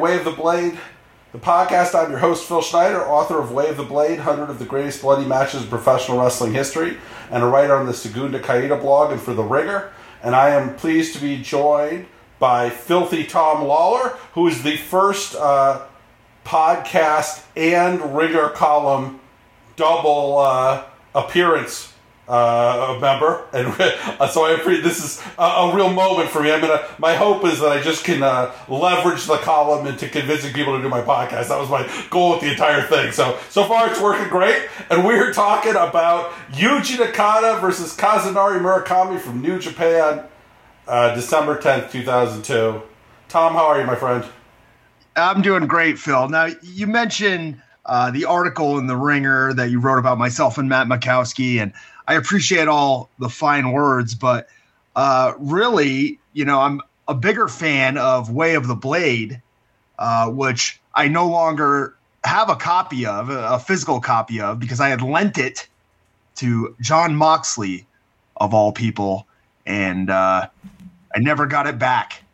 Way of the Blade, the podcast. I'm your host, Phil Schneider, author of Way of the Blade, 100 of the Greatest Bloody Matches in Professional Wrestling History, and a writer on the Segunda Caída blog and for The Ringer. And I am pleased to be joined by Filthy Tom Lawlor, who is the first uh, podcast and Ringer column double uh, appearance uh, member, and uh, so I appreciate this is a, a, real moment for me. I'm gonna. My hope is that I just can uh, leverage the column into convincing people to do my podcast. That was my goal with the entire thing. So so far it's working great, and we're talking about Yuji Nagata versus Kazunari Murakami from New Japan, uh, December tenth, two thousand two. Tom, how are you, my friend? I'm doing great, Phil. Now you mentioned. Uh, the article in the Ringer that you wrote about myself and Matt Makowski, and I appreciate all the fine words, but uh, really, you know, I'm a bigger fan of Way of the Blade, uh, which I no longer have a copy of, a physical copy of, because I had lent it to Jon Moxley, of all people, and uh, I never got it back.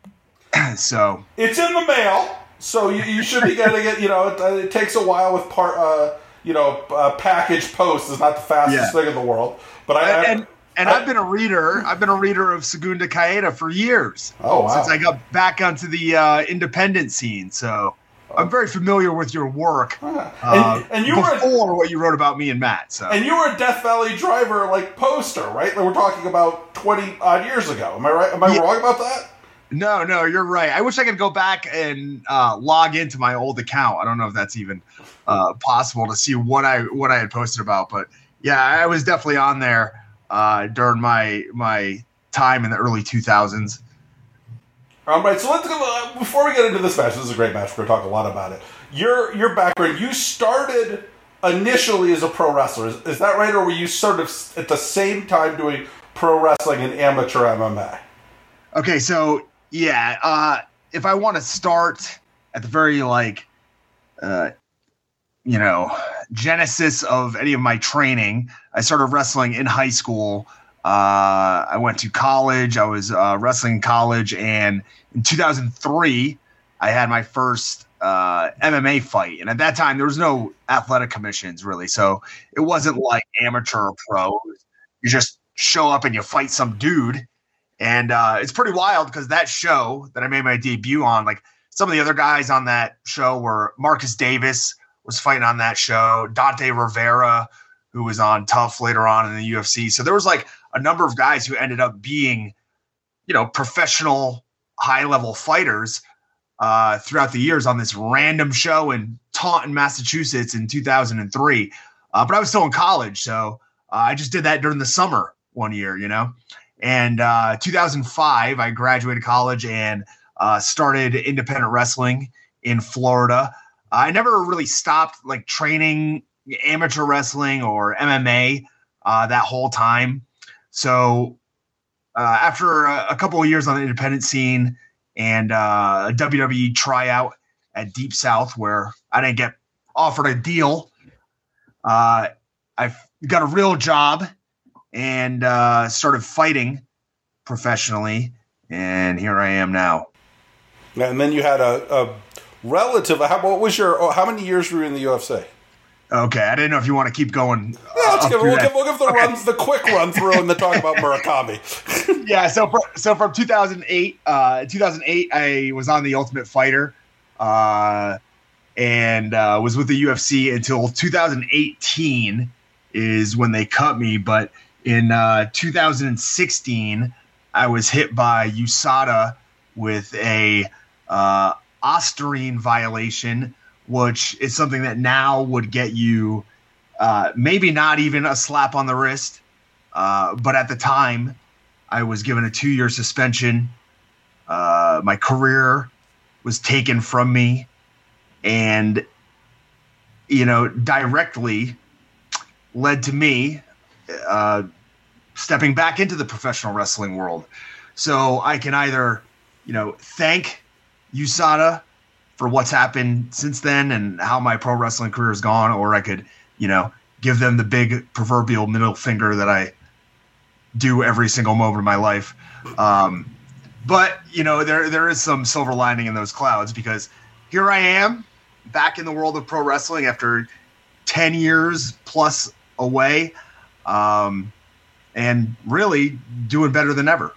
so it's in the mail, so you, you should be getting it. You know, it, it takes a while with part uh, you know, uh, package post is not the fastest yeah. thing in the world. But I, and, I, and I, have been a reader. I've been a reader of Segunda Caída for years. Oh wow! Since I got back onto the uh, independent scene, so I'm very familiar with your work. Uh, and, and, you before were what you wrote about me and Matt. So and you were a Death Valley Driver like poster, right? Like we're talking about 20 odd years ago. Am I right? Am I yeah. wrong about that? No, no, you're right. I wish I could go back and uh, log into my old account. I don't know if that's even uh, possible to see what I what I had posted about, but yeah, I was definitely on there uh, during my my time in the early 2000s. All right, so let's go. Uh, before we get into this match, this is a great match. We're going to talk a lot about it. Your your background. You started initially as a pro wrestler. Is, is that right, or were you sort of at the same time doing pro wrestling and amateur MMA? Okay, so yeah, uh, if I want to start at the very like, uh, you know, genesis of any of my training, I started wrestling in high school. Uh, I went to college. I was uh, wrestling in college, and in 2003, I had my first uh, MMA fight. And at that time, there was no athletic commissions really, so it wasn't like amateur or pro. You just show up and you fight some dude and uh, it's pretty wild because that show that I made my debut on, like some of the other guys on that show were Marcus Davis was fighting on that show, Dante Rivera, who was on Tough later on in the UFC. So there was like a number of guys who ended up being, you know, professional high level fighters uh, throughout the years on this random show in Taunton, Massachusetts in 2003. Uh, but I was still in college, so uh, I just did that during the summer one year, you know. And uh, 2005, I graduated college and uh, started independent wrestling in Florida. I never really stopped like training amateur wrestling or MMA uh, that whole time. So uh, after a, a, couple of years on the independent scene and uh, a WWE tryout at Deep South, where I didn't get offered a deal, uh, I got a real job and uh, started fighting professionally, and here I am now. And then you had a, a relative. How, what was your? How many years were you in the UFC? Okay, I didn't know if you want to keep going. Let's give, we'll, give, we'll give the okay. runs, the quick run through, and then talk about Murakami. yeah, so for, so from 2008, uh, 2008, I was on the Ultimate Fighter, uh, and uh, was with the UFC until 2018 is when they cut me. But in uh, 2016, I was hit by USADA with a uh, Ostarine violation, which is something that now would get you uh, maybe not even a slap on the wrist, uh, but at the time, I was given a two-year suspension. Uh, my career was taken from me, and you know, directly led to me uh, stepping back into the professional wrestling world. So I can either, you know, thank USADA for what's happened since then and how my pro wrestling career has gone, or I could, you know, give them the big proverbial middle finger that I do every single moment of my life. Um, but you know, there there is some silver lining in those clouds because here I am back in the world of pro wrestling after 10 years plus away. Um, and really doing better than ever.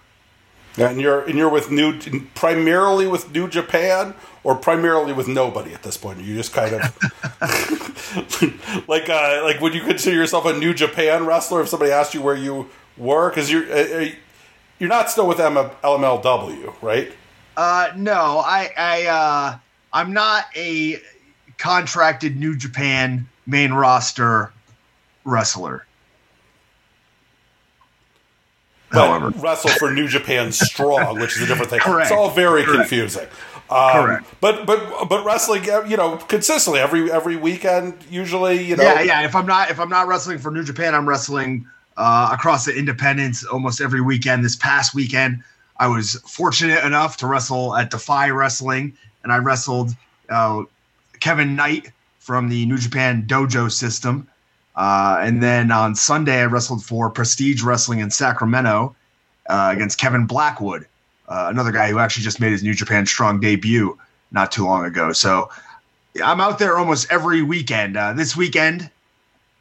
And you're and you're with new primarily with New Japan or primarily with nobody at this point. You just kind of like uh, like would you consider yourself a New Japan wrestler if somebody asked you where you were because you're uh, uh you're not still with LMLW, right? Uh, no, I I uh, I'm not a contracted New Japan main roster wrestler. but However. wrestle for New Japan Strong, which is a different thing. Correct. It's all very Correct. confusing. Um, Correct. But but but wrestling, you know, consistently every every weekend, usually, you know. Yeah, yeah. If I'm not if I'm not wrestling for New Japan, I'm wrestling uh, across the independents almost every weekend. This past weekend, I was fortunate enough to wrestle at Defy Wrestling, and I wrestled uh, Kevin Knight from the New Japan Dojo system. Uh, and then on Sunday, I wrestled for Prestige Wrestling in Sacramento uh, against Kevin Blackwood, uh, another guy who actually just made his New Japan Strong debut not too long ago. So I'm out there almost every weekend. Uh, this weekend,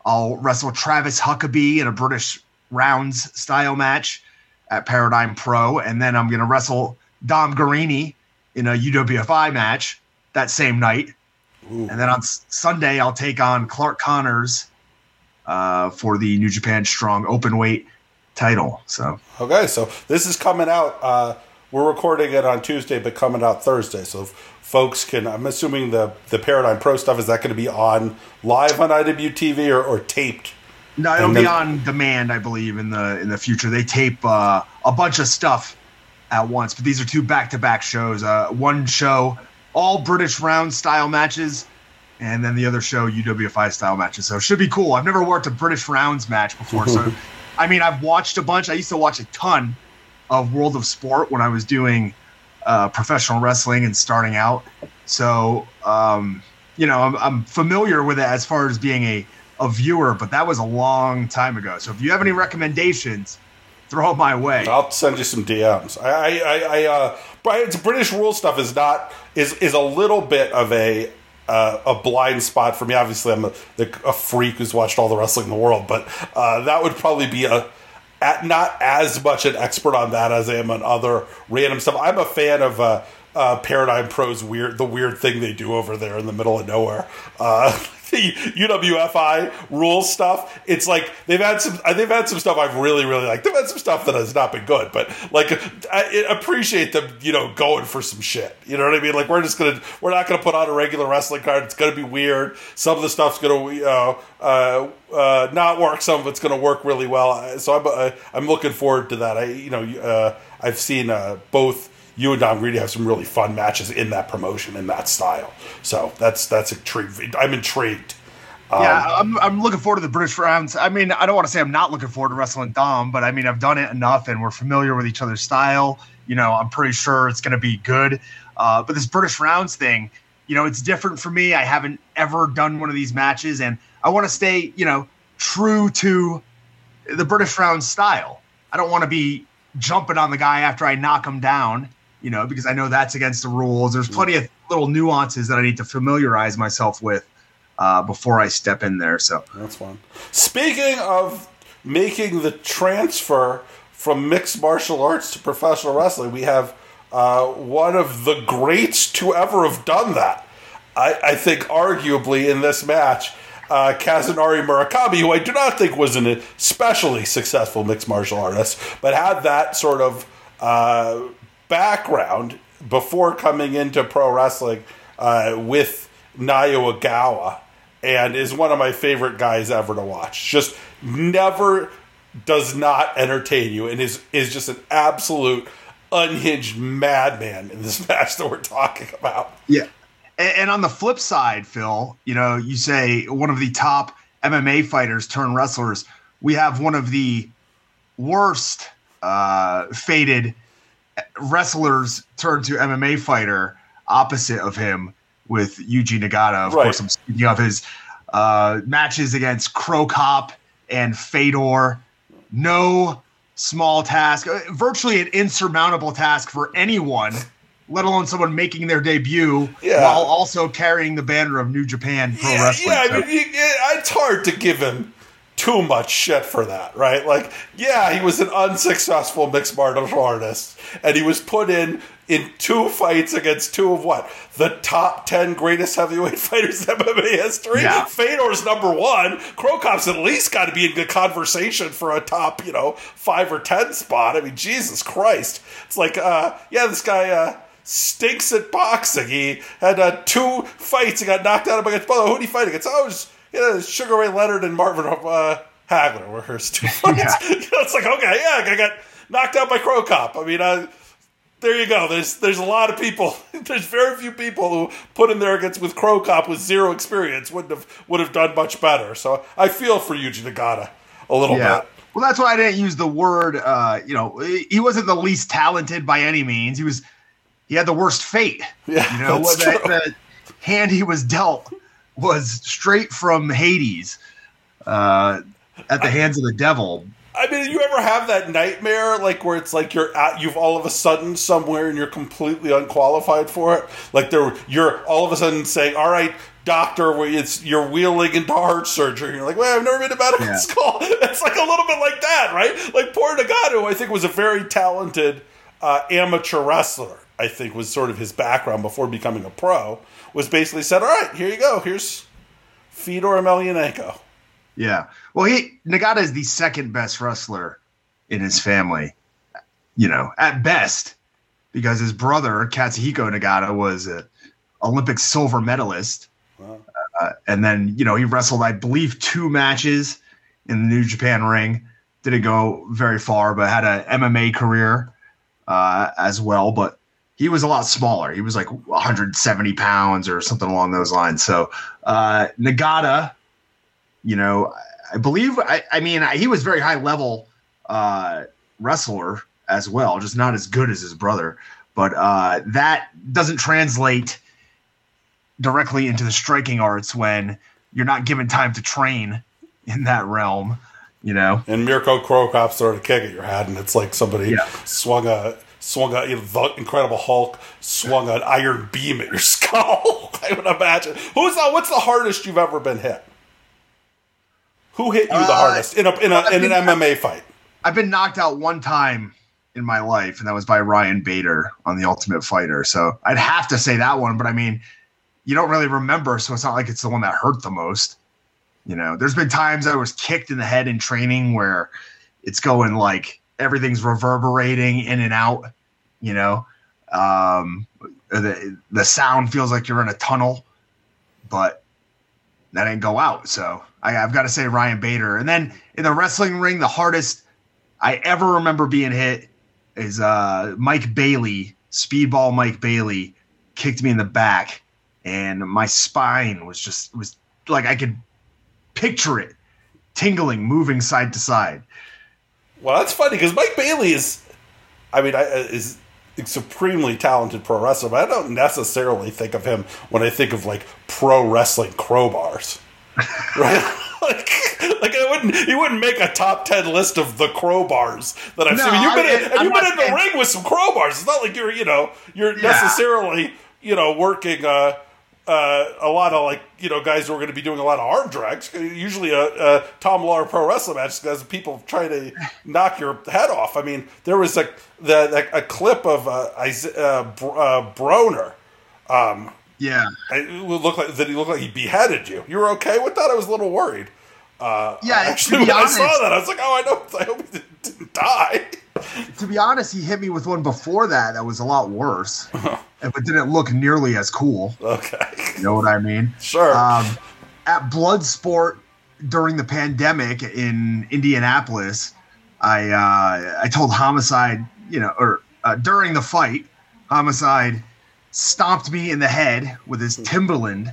I'll wrestle Travis Huckabee in a British rounds style match at Paradigm Pro. And then I'm going to wrestle Dom Garrini in a UWFI match that same night. Ooh. And then on Sunday, I'll take on Clark Connors uh, for the New Japan Strong open weight title. So okay, so this is coming out. Uh, we're recording it on Tuesday, but coming out Thursday. So folks can. I'm assuming the the Paradigm Pro stuff is that going to be on live on IWTV or, or taped. No, it'll then, be on demand, I believe, in the in the future. They tape uh, a bunch of stuff at once, but these are two back to back shows. Uh, one show, all British round style matches and then the other show UWFI style matches. So it should be cool. I've never worked a British rounds match before, so I mean I've watched a bunch. I used to watch a ton of World of Sport when I was doing uh, professional wrestling and starting out. So um, you know I'm, I'm familiar with it as far as being a a viewer, but that was a long time ago. So if you have any recommendations, throw it my way. I'll send you some DMs. I, I, I, uh, British rule stuff is not is is a little bit of a uh, a blind spot for me. Obviously, I'm a, a, freak who's watched all the wrestling in the world, but uh, that would probably be a at, not as much an expert on that as I am on other random stuff. I'm a fan of uh, uh Paradigm Pro's weird the weird thing they do over there in the middle of nowhere. Uh, the UWFI rules stuff. It's like they've had some. Uh, they've had some stuff I've really, really liked. They've had some stuff that has not been good, but like I appreciate them. You know, going for some shit. You know what I mean? Like we're just gonna we're not gonna put on a regular wrestling card. It's gonna be weird. Some of the stuff's gonna uh, uh, uh, not work. Some of it's gonna work really well. So I'm uh, I'm looking forward to that. I you know uh, I've seen both you and Dom Garrini have some really fun matches in that promotion in that style. So that's that's intriguing. I'm intrigued. Um, yeah, I'm, I'm looking forward to the British rounds. I mean, I don't want to say I'm not looking forward to wrestling Dom, but I mean, I've done it enough and we're familiar with each other's style. You know, I'm pretty sure it's going to be good. Uh, but this British rounds thing, you know, it's different for me. I haven't ever done one of these matches, and I want to stay, you know, true to the British round style. I don't want to be jumping on the guy after I knock him down you know, because I know that's against the rules. There's plenty of little nuances that I need to familiarize myself with uh, before I step in there. So that's fun. Speaking of making the transfer from mixed martial arts to professional wrestling, we have uh, one of the greats to ever have done that. I, I think, arguably, in this match. Uh, Kazunari Murakami, who I do not think was an especially successful mixed martial artist, but had that sort of uh, background before coming into pro wrestling uh, with Naoya Ogawa and is one of my favorite guys ever to watch. Just never does not entertain you and is is just an absolute unhinged madman in this match that we're talking about. Yeah. And, and on the flip side, Phil, you know, you say one of the top MMA fighters turn wrestlers. We have one of the worst uh, faded wrestlers turn to MMA fighter opposite of him with Yuji Nagata. Of right. course, I'm speaking of his uh, matches against Cro Cop and Fedor. No small task, uh, virtually an insurmountable task for anyone let alone someone making their debut Yeah. while also carrying the banner of New Japan Pro yeah, Wrestling. yeah, I mean, it's hard to give him too much shit for that, right? Like, yeah, he was an unsuccessful mixed martial artist, and he was put in in two fights against two of what the top ten greatest heavyweight fighters in MMA history. Yeah. Fedor's number one. Cro Cop's at least got to be in good conversation for a top, you know, five or ten spot. I mean, Jesus Christ, it's like, uh, yeah, this guy. Uh, Stinks at boxing. He had uh, two fights. He got knocked out against. Oh, who did he fight against? Oh, it was you know, Sugar Ray Leonard and Marvin uh, Hagler were his two fights. Yeah. You know, it's like okay, yeah, I got knocked out by Cro Cop. I mean, uh, there you go. There's there's a lot of people. There's very few people who put in there against with Cro Cop with zero experience wouldn't have would have done much better. So I feel for Yuji Nagata a little Yeah. bit. Well, that's why I didn't use the word. Uh, you know, he wasn't the least talented by any means. He was. He had the worst fate. Yeah, You know, that's the, the hand he was dealt was straight from Hades, uh, at the hands of the devil. I mean, you ever have that nightmare, like where it's like you're at, you've all of a sudden somewhere and you're completely unqualified for it? Like there, you're all of a sudden saying, "All right, doctor, we- it's you're wheeling into heart surgery." You're like, "Well, I've never been to medical Yeah. school." It's like a little bit like that, right? Like poor Nagano, I think was a very talented uh, amateur wrestler. I think was sort of his background before becoming a pro. Was basically said, "All right, here you go. Here's Fedor Emelianenko." Yeah. Well, he Nagata is the second best wrestler in his family. You know, at best, because his brother Katsuhiko Nagata was an Olympic silver medalist, Wow. uh, and then you know he wrestled, I believe, two matches in the New Japan ring. Didn't go very far, but had a MMA career uh, as well. But he was a lot smaller. He was like 170 pounds or something along those lines. So uh, Nagata you know, I believe, I, I mean, he was very high level uh, wrestler as well, just not as good as his brother. But uh, that doesn't translate directly into the striking arts when you're not given time to train in that realm, you know? and Mirko Cro Cop kick at your head, and it's like somebody Yeah. swung a swung a you know, the Incredible Hulk swung an iron beam at your skull. I would imagine. Who's the, what's the hardest you've ever been hit? Who hit you the Uh, hardest in a in, a, in an MMA fight? I've been knocked out one time in my life, and that was by Ryan Bader on The Ultimate Fighter. So I'd have to say that one, but I mean, you don't really remember, so it's not like it's the one that hurt the most. You know, there's been times I was kicked in the head in training where it's going like everything's reverberating in and out. You know, um, the the sound feels like you're in a tunnel, but that ain't go out. So I, I've got to say Ryan Bader. And then in the wrestling ring, the hardest I ever remember being hit is uh, Mike Bailey, Speedball Mike Bailey, kicked me in the back, and my spine was just was like I could picture it tingling, moving side to side. Well, that's funny because Mike Bailey is, I mean, I, is a supremely talented pro wrestler, but I don't necessarily think of him when I think of like pro wrestling crowbars, right? like, like I wouldn't, he wouldn't make a top ten list of the crowbars that I've No, seen. You've been, I- in, you've been in the saying- ring with some crowbars. It's not like you're, you know, you're Yeah. necessarily, you know, working. Uh, uh, a lot of like you know guys who are going to be doing a lot of arm drags. Usually, a, a Tom Lawlor pro wrestling match because people try to knock your head off. I mean, there was a the, a clip of uh, Isa- uh, Br- uh, Broner. Um, Yeah, it would look like that he looked like he beheaded you. You were okay with that? I was a little worried. Uh, Yeah, actually, when I saw that, I was like, oh, I know. I hope he didn't, didn't die. To be honest, he hit me with one before that that was a lot worse, but didn't look nearly as cool. Okay, You know what I mean? sure. Um, at Bloodsport during the pandemic in Indianapolis, I uh, I told Homicide, you know, or uh, during the fight, Homicide stomped me in the head with his Timberland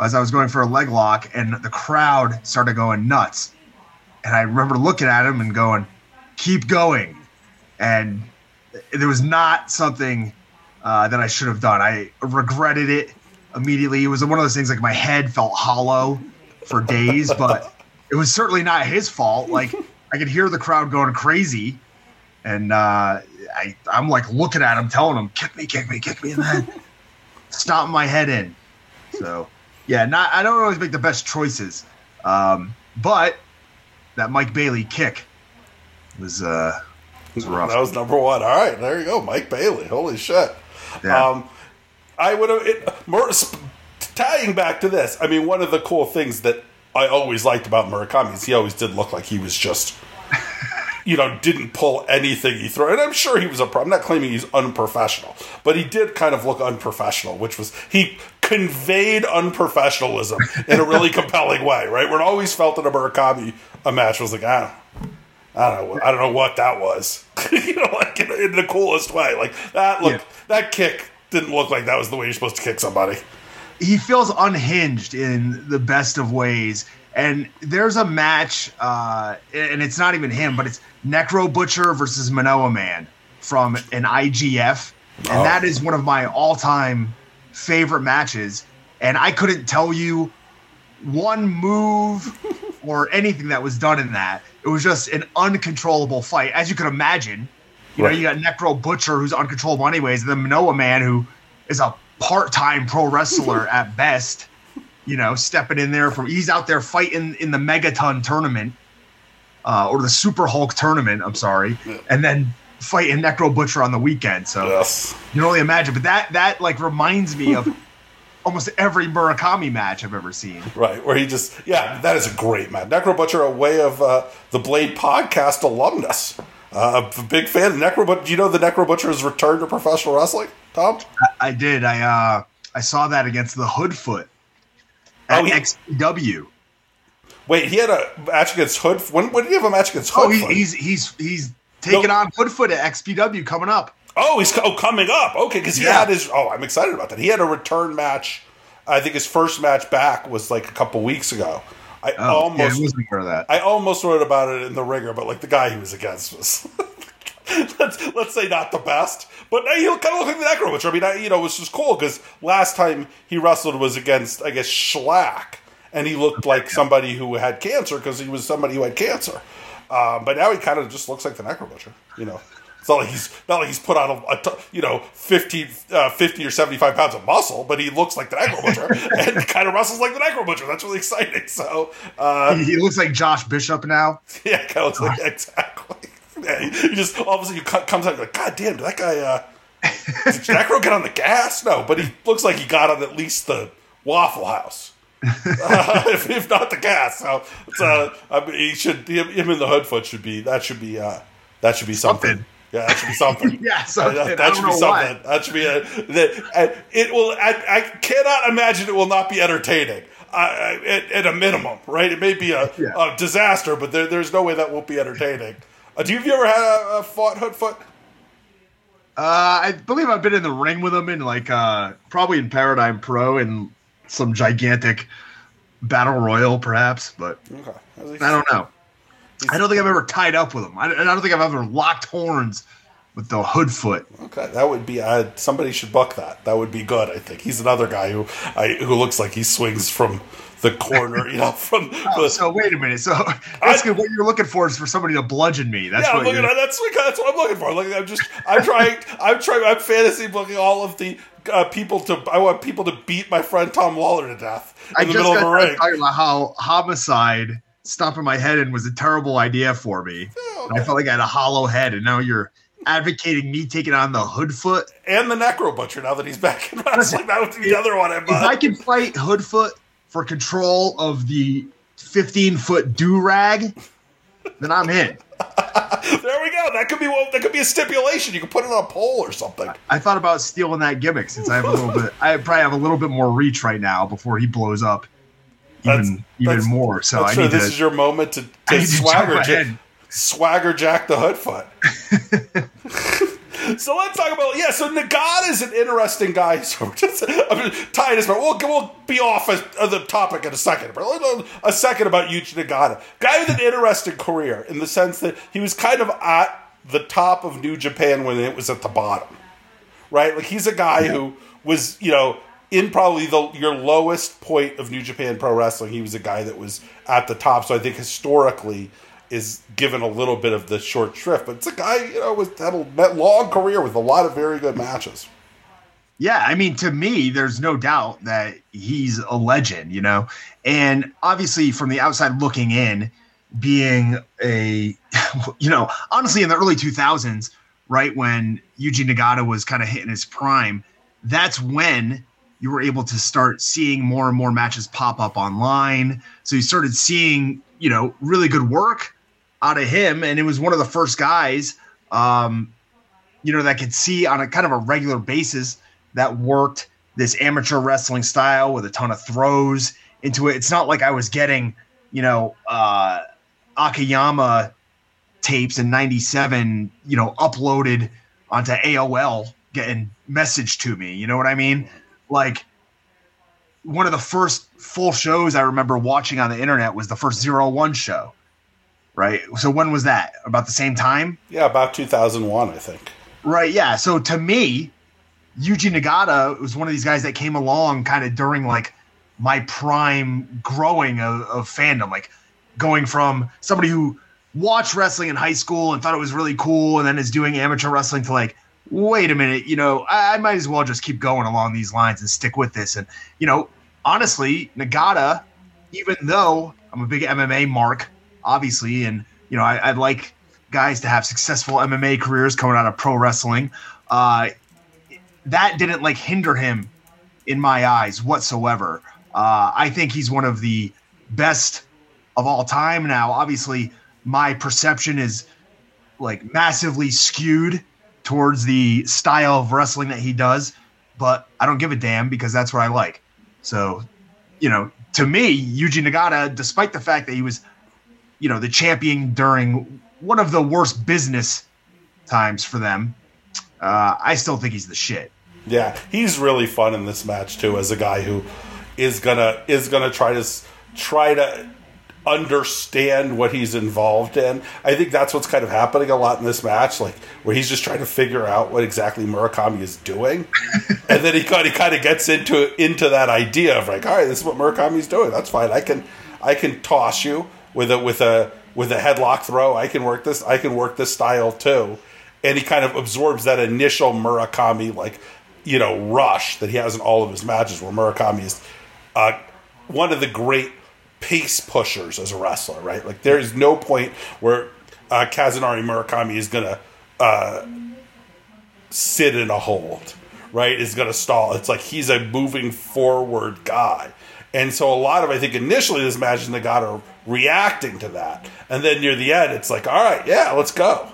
as I was going for a leg lock, and the crowd started going nuts. And I remember looking at him and going, "Keep going," and there was not something uh, that I should have done. I regretted it immediately. It was one of those things like my head felt hollow for days, but it was certainly not his fault. Like I could hear the crowd going crazy, and uh, I, I'm like looking at him, telling him, kick me, kick me, kick me, and then stomping my head in. So, yeah, not I don't always make the best choices, um, but that Mike Bailey kick was uh was rough. That was number one. All right, there you go, Mike Bailey. Holy shit. Yeah. Um, I would have sp- tying back to this. I mean, one of the cool things that I always liked about Murakami is he always did look like he was just, you know, didn't pull anything he threw. And I'm sure he was a. pro- I'm not claiming he's unprofessional, but he did kind of look unprofessional, which was he conveyed unprofessionalism in a really compelling way. Right, where it always felt in a Murakami a match was like, ah. I don't know. I don't know what that was. you know, like in, in the coolest way. Like that look, Yeah. that kick didn't look like that was the way you're supposed to kick somebody. he feels unhinged in the best of ways. And there's a match, uh, and it's not even him, but it's Necro Butcher versus Minowaman from an IGF. And Oh. that is one of my all time favorite matches. And I couldn't tell you one move or anything that was done in that. It was just an uncontrollable fight, as you could imagine. You know, you got Necro Butcher, who's uncontrollable anyways, and then Minowaman, who is a part-time pro wrestler at best. You know, stepping in there from he's out there fighting in the Megaton tournament, uh, or the Super Hulk tournament. I'm sorry, and then fighting Necro Butcher on the weekend. So Yes. you can only imagine. But that that like reminds me of almost every Murakami match I've ever seen. Right. Where he just yeah, that is a great match. Necro Butcher, a way of uh, the Blade podcast alumnus. Uh, a big fan of Necro Butcher. Do you know the Necro Butcher's return to professional wrestling, Tom? I did. I uh I saw that against the Hoodfoot at Oh, he- XPW. Wait, he had a match against Hood. When, when did he have a match against Hood? Oh, he, he's he's he's taking No. on Hoodfoot at XPW coming up. Oh, he's oh, coming up. Okay, because he Yeah. had his. Oh, I'm excited about that. He had a return match. I think his first match back was like a couple weeks ago. I Oh, yeah, almost, I wasn't aware of that. I almost wrote about it in the ringer, but like the guy he was against was. let's let's say not the best, but now he kind of looked like the Necro Butcher. I mean, I, you know, which was cool because last time he wrestled was against I guess Shlak, and he looked like somebody who had cancer because he was somebody who had cancer. Um, but now he kind of just looks like the Necro Butcher. You know, not like he's not like he's put on a, a t- you know 50, uh, 50 or seventy five pounds of muscle, but he looks like the Necro Butcher and kind of wrestles like the Necro Butcher. That's really exciting. So. Uh, he, he looks like Josh Bishop now. yeah, kind of looks like exactly. Yeah, you just all of a sudden you co- comes out you're like, God damn, did that guy? Uh, did Necro get on the gas? No, but he looks like he got on at least the Waffle House, uh, if, if not the gas. So it's, uh, I mean, he should him, him and the Hoodfoot should be that should be uh, that should be something. Something. Yeah, that should be something. Yeah, something. Uh, I that should be something. why. That should be a. That, it will. I, I cannot imagine it will not be entertaining. Uh, at, at a minimum, right? It may be a, Yeah. a disaster, but there, there's no way that won't be entertaining. Uh, do you have you ever had a, a fought Hoodfoot? Uh, I believe I've been in the ring with him in like uh, probably in Paradigm Pro in some gigantic battle royal, perhaps. But Okay. I don't know. I don't think I've ever tied up with him. I, I don't think I've ever locked horns with the Hoodfoot. Okay, that would be. Uh, somebody should buck that. That would be good. I think he's another guy who I, who looks like he swings from the corner. You know, from Oh, the, so wait a minute. So basically, what you're looking for is for somebody to bludgeon me. That's Yeah, I'm what looking you're, at that's what, that's what I'm looking for. Like I'm just I'm trying I'm trying I'm fantasy booking all of the uh, people to I want people to beat my friend Tom Waller to death in I the just middle of a ring. talking about how homicide stomping my head and was a terrible idea for me. Oh, and I felt like I had a hollow head, and now you're advocating me taking on the Hoodfoot. And the Necro Butcher now that he's back in. That was the other one. I'm, If I can fight Hoodfoot for control of the 15 foot do rag, then I'm in. there we go. That could be one, that could be a stipulation. You could put it on a pole or something. I thought about stealing that gimmick since I have a little bit. I probably have a little bit more reach right now before he blows up even That's- even that's- more. So I'm need this to. is your moment to, to swagger jump swagger Jack the Hoodfoot. so let's talk about yeah. So Nagata is an interesting guy. So we're just I'm gonna tie this, but we'll we'll be off of the topic in a second. But a little- a second about Yuji Nagata, guy with an interesting career in the sense that he was kind of at the top of New Japan when it was at the bottom right? Like he's a guy who was, you know, in probably the your lowest point of New Japan Pro Wrestling. He was a guy that was at the top. So I think historically, is given a little bit of the short shrift. But it's a guy, you know, with had a long career with a lot of very good matches. Yeah, I mean, to me, there's no doubt that he's a legend, you know, and obviously from the outside looking in, being a, you know, honestly, in the early 2000s, right when Yuji Nagata was kind of hitting his prime, that's when you were able to start seeing more and more matches pop up online. So you started seeing, you know, really good work out of him, and it was one of the first guys, um, you know, that could see on a kind of a regular basis that worked this amateur wrestling style with a ton of throws into it. It's not like I was getting, you know, uh, Akiyama tapes in 97, you know, uploaded onto AOL getting message to me. You know what I mean? Like one of the first full shows I remember watching on the internet was the first zero one show. Right. So when was that? About the same time? Yeah, about 2001, I think. Right. Yeah. So to me, Yuji Nagata was one of these guys that came along kind of during like my prime growing of, of fandom, like going from somebody who watched wrestling in high school and thought it was really cool and then is doing amateur wrestling to like, wait a minute, you know, I, I might as well just keep going along these lines and stick with this. And, you know, honestly, Nagata, even though I'm a big MMA mark, obviously, and, you know, I, would like guys to have successful MMA careers coming out of pro wrestling. Uh, that didn't like hinder him in my eyes whatsoever. Uh, I think he's one of the best of all time now. Obviously, my perception is like massively skewed towards the style of wrestling that he does, but I don't give a damn because that's what I like. So, you know, to me, Yuji Nagata, despite the fact that he was, you know, the champion during one of the worst business times for them, uh, I still think he's the shit. Yeah, he's really fun in this match too, as a guy who is gonna is gonna try to try to understand what he's involved in. I think that's what's kind of happening a lot in this match, like where he's just trying to figure out what exactly Murakami is doing, and then he kind of kind of gets into into that idea of like, all right, this is what Murakami's doing. That's fine. I can I can toss you with a with a with a headlock throw. I can work this. I can work this style too. And he kind of absorbs that initial Murakami like you know rush that he has in all of his matches, where Murakami is uh, one of the great pace pushers as a wrestler, right? Like there is no point where uh, Kazunari Murakami is gonna uh, sit in a hold, right? Is gonna stall. It's like he's a moving forward guy. And so a lot of I think initially this match is are reacting to that, and then near the end it's like, all right, yeah, let's go.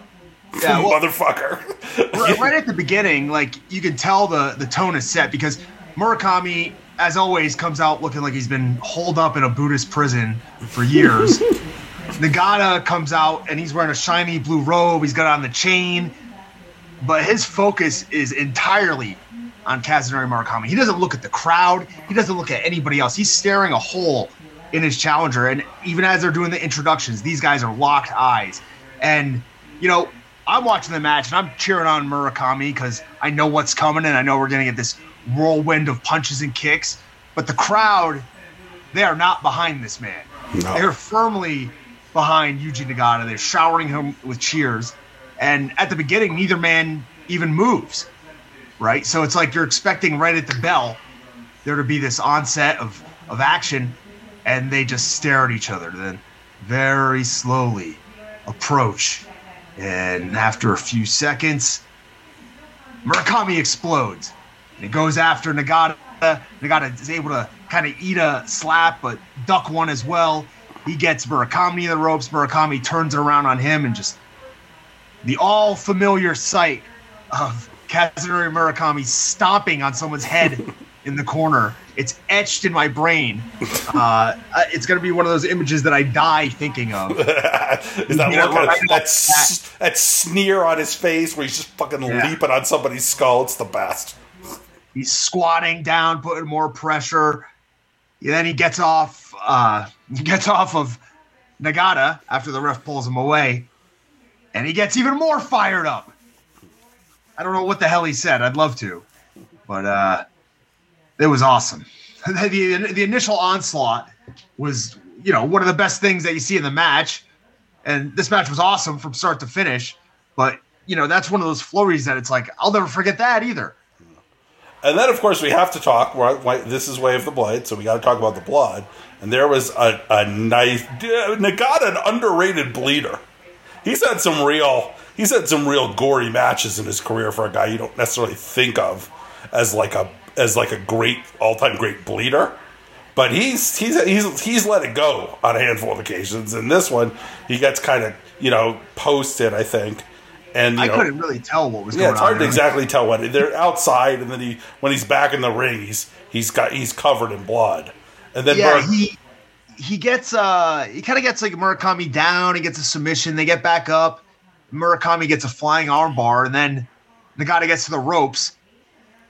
Yeah, well, motherfucker. right, right at the beginning, like you can tell the the tone is set because Murakami as always, comes out looking like he's been holed up in a Buddhist prison for years. Nagata comes out and he's wearing a shiny blue robe. He's got on the chain, but his focus is entirely on Kazunari Murakami. He doesn't look at the crowd. He doesn't look at anybody else. He's staring a hole in his challenger. And even as they're doing the introductions, these guys are locked eyes. And you know, I'm watching the match and I'm cheering on Murakami because I know what's coming and I know we're gonna get this whirlwind of punches and kicks. But the crowd, they are not behind this man. No. They're firmly behind Yuji Nagata. They're showering him with cheers. And at the beginning, neither man even moves. Right? So it's like you're expecting right at the bell there to be this onset of, of action, and they just stare at each other. Then very slowly approach. And after a few seconds, Murakami explodes. He goes after Nagata. Nagata is able to kind of eat a slap, but duck one as well. He gets Murakami in the ropes. Murakami turns it around on him and just the all familiar sight of Kazunari Murakami stomping on someone's head in the corner. It's etched in my brain. Uh, it's going to be one of those images that I die thinking of. Is that you know, that, that, that, sneer on his face where he's just fucking yeah. leaping on somebody's skull? It's the best. He's squatting down, putting more pressure. then he gets off. Uh, gets off of Nagata after the ref pulls him away, and he gets even more fired up. I don't know what the hell he said. I'd love to, but uh, it was awesome. the, the initial onslaught was, you know, one of the best things that you see in the match, And this match was awesome from start to finish. But, you know, that's one of those flurries that it's like, I'll never forget that either. And then, of course, we have to talk. This is Way of the Blade, so we got to talk about the blood. And there was a, a nice Nagata, an underrated bleeder. He's had some real he's had some real gory matches in his career for a guy you don't necessarily think of as like a as like a great all time great bleeder. But he's he's he's he's let it go on a handful of occasions. And this one, he gets kind of you know posted, I think. And I know, couldn't really tell what was yeah, going on. it's hard to exactly tell what they're outside, and then he when he's back in the ring, he's he's got he's covered in blood. And then yeah, Bur- he he gets uh he kind of gets like Murakami down. He gets a submission. They get back up. Murakami gets a flying armbar, and then Nagata gets to the ropes,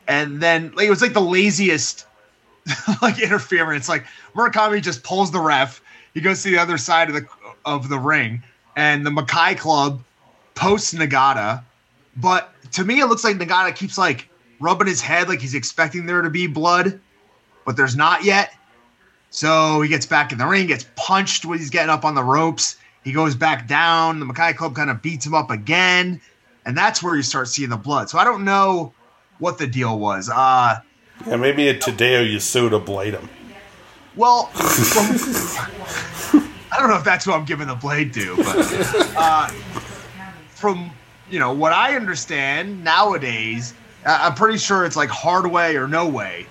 and then like, it was like the laziest like interference. Like Murakami just pulls the ref. He goes to the other side of the of the ring, and the Makai Club posts Nagata. But to me, it looks like Nagata keeps like rubbing his head, like he's expecting there to be blood, but there's not yet. So he gets back in the ring, gets punched when he's getting up on the ropes. He goes back down. The Makai Club kind of beats him up again. And that's where you start seeing the blood. So I don't know what the deal was. Uh yeah, maybe a Tadao Yasuda blade him. well, I don't know if that's who I'm giving the blade to, but uh, from you know what I understand nowadays, I'm pretty sure it's like hard way or no way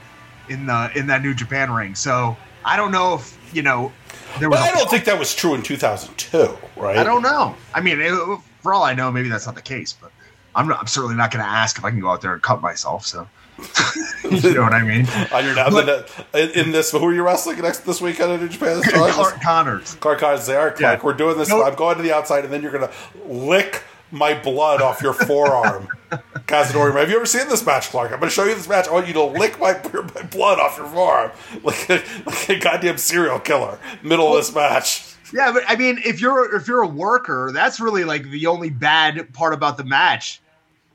in the in that New Japan ring. So I don't know if you know there was. But a I don't think that was true in 2002, right? I don't know. I mean, it, for all I know, maybe that's not the case, but I'm, not, I'm certainly not going to ask if I can go out there and cut myself. So, you know what I mean? On your But- uh, in, in this, who are you wrestling next this weekend in New Japan? Clark Connors. Clark Connors, they are Clark. Yeah. We're doing this. No- I'm going to the outside, and then you're going to lick my blood off your forearm. Cazador, have you ever seen this match, Clark? I'm going to show you this match. I want you to lick my, my blood off your forearm like a, like a goddamn serial killer. Middle of this match. Yeah, but I mean, if you're if you're a worker, that's really like the only bad part about the match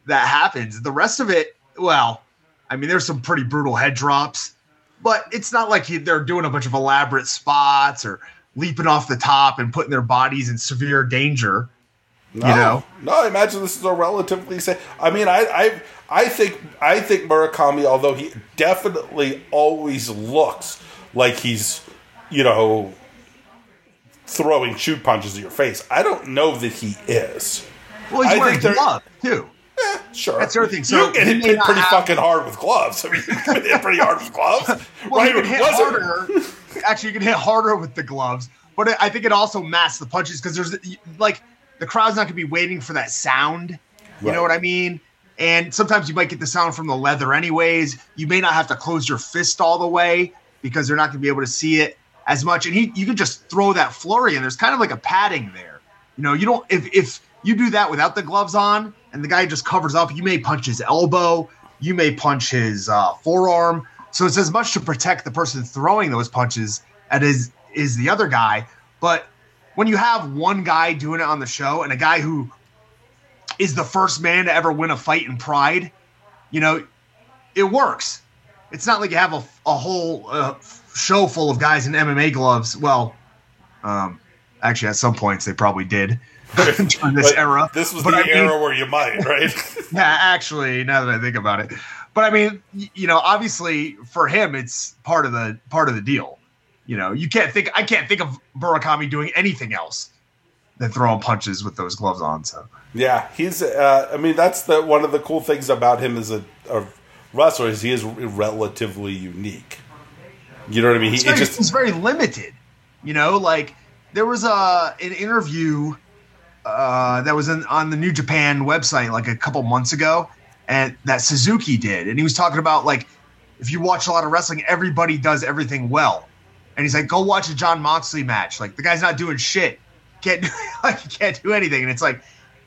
that happens. The rest of it, well, I mean, there's some pretty brutal head drops, but it's not like they're doing a bunch of elaborate spots or leaping off the top and putting their bodies in severe danger. No, You know? no. I imagine this is a relatively safe. I mean, I, I, I think, I think Murakami, although he definitely always looks like he's, you know, throwing shoot punches at your face. I don't know that he is. Well, he's I wearing gloves too. Eh, sure, That's the other thing. So you get he hit, pretty have- fucking hard with gloves. I mean, you get hit pretty hard with gloves, Well, right? you can hit harder. Actually, you can hit harder with the gloves, but I think it also masks the punches because there's like the crowd's not going to be waiting for that sound. You Right. know what I mean? And sometimes you might get the sound from the leather, anyways. You may not have to close your fist all the way because they're not going to be able to see it as much. And he, you can just throw that flurry, and there's kind of like a padding there. You know, you don't if if you do that without the gloves on, and the guy just covers up, you may punch his elbow, you may punch his uh, forearm. So it's as much to protect the person throwing those punches as is is the other guy. But when you have one guy doing it on the show and a guy who is the first man to ever win a fight in Pride, you know, it works. It's not like you have a, a whole uh, show full of guys in MMA gloves. Well, um, actually, at some points they probably did during this but era. This was But the I mean- era where you might, right? yeah, actually, now that I think about it, but I mean, you know, obviously for him, it's part of the part of the deal. You know, you can't think. I can't think of Murakami doing anything else than throwing punches with those gloves on. So Yeah, he's. Uh, I mean, that's the one of the cool things about him as a, a wrestler is he is relatively unique. You know what I mean? He very, just it's very limited. You know, like there was a an interview uh, that was in, on the New Japan website like a couple months ago, and that Suzuki did, and he was talking about like if you watch a lot of wrestling, everybody does everything well, and he's like, go watch a Jon Moxley match. Like the guy's not doing shit, can't do like can't do anything, and it's like,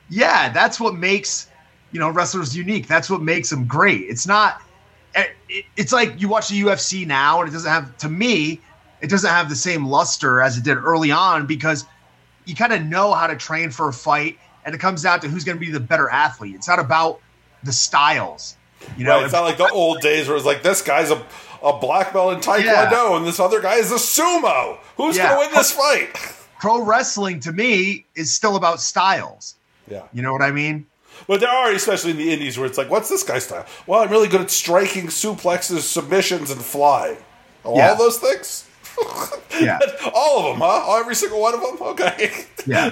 yeah, that's what makes you know wrestlers unique. That's what makes them great. It's not. Eh, it- It's like you watch the UFC now, and it doesn't have to me it doesn't have the same luster as it did early on because you kind of know how to train for a fight and it comes down to who's going to be the better athlete. It's not about the styles. You know, right, it's not like the old days where it's like this guy's a, a black belt in taekwondo Yeah. and this other guy is a sumo. Who's Yeah. going to win this fight? pro wrestling to me is still about styles. Yeah. You know what I mean? But there are, especially in the indies, where it's like, what's this guy's style? Well, I'm really good at striking, suplexes, submissions, and flying. Oh, Yeah. All those things? Yeah. all of them, huh? Oh, every single one of them? Okay. Yeah.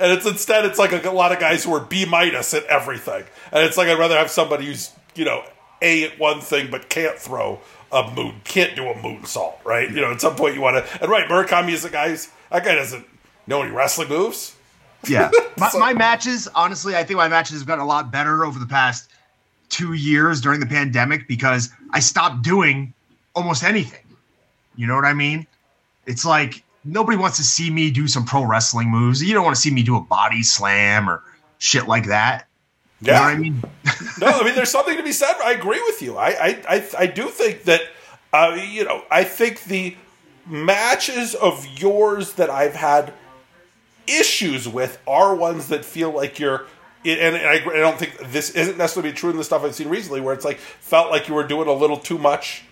And it's instead, it's like a, lot of guys who are B minus at everything. And it's like, I'd rather have somebody who's, you know, A at one thing, but can't throw a moon, can't do a moonsault, right? You know, at some point you want to, and right, Murakami is the guy who's, that guy doesn't know any wrestling moves. Yeah. My, So- my matches, honestly, I think my matches have gotten a lot better over the past two years during the pandemic because I stopped doing almost anything. You know what I mean? It's like nobody wants to see me do some pro wrestling moves. You don't want to see me do a body slam or shit like that. What I mean? no, I mean, there's something to be said. I agree with you. I, I, I, I do think that, uh, you know, I think the matches of yours that I've had issues with are ones that feel like you're. And I, I don't think this isn't necessarily true in the stuff I've seen recently, where it's like felt like you were doing a little too much,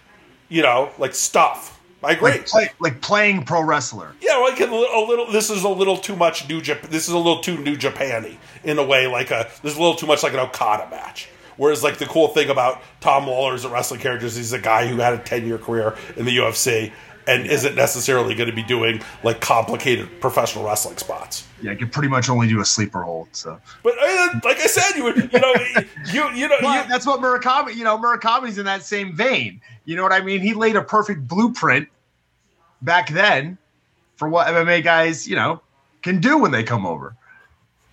you know, like stuff. I agree. Like, play, like playing pro wrestler. Yeah, like a, a little. This is a little too much New Japan. This is a little too New Japany in a way. Like a this is a little too much like an Okada match. Whereas like the cool thing about Tom Lawlor's a wrestling character is he's a guy who had a ten year career in the UFC and isn't necessarily going to be doing like complicated professional wrestling spots. Yeah, I could pretty much only do a sleeper hold. So, But uh, like I said, you would you know you you know you, that's what Murakami. You know, Murakami's in that same vein. You know what I mean? He laid a perfect blueprint back then for what MMA guys, you know, can do when they come over.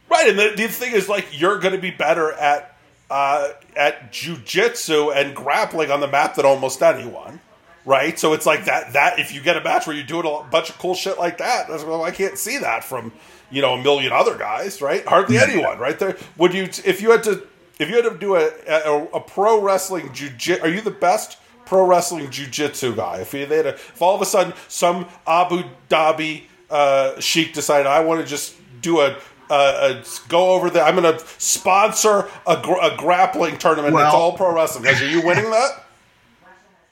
Right, and the, the thing is, like, you're going to be better at uh, at jujitsu and grappling on the map than almost anyone. Right, so it's like that. That if you get a match where you're doing a bunch of cool shit like that, that's, well, I can't see that from you know a million other guys. Right, hardly anyone. Right there, would you if you had to if you had to do a a, a pro wrestling jujitsu? Are you the best pro wrestling jujitsu guy? If you they had a, if all of a sudden some Abu Dhabi uh, sheik decided I want to just do a, a, a go over there, I'm going to sponsor a, gr- a grappling tournament. Well- it's all pro wrestling. Guys, are you winning that?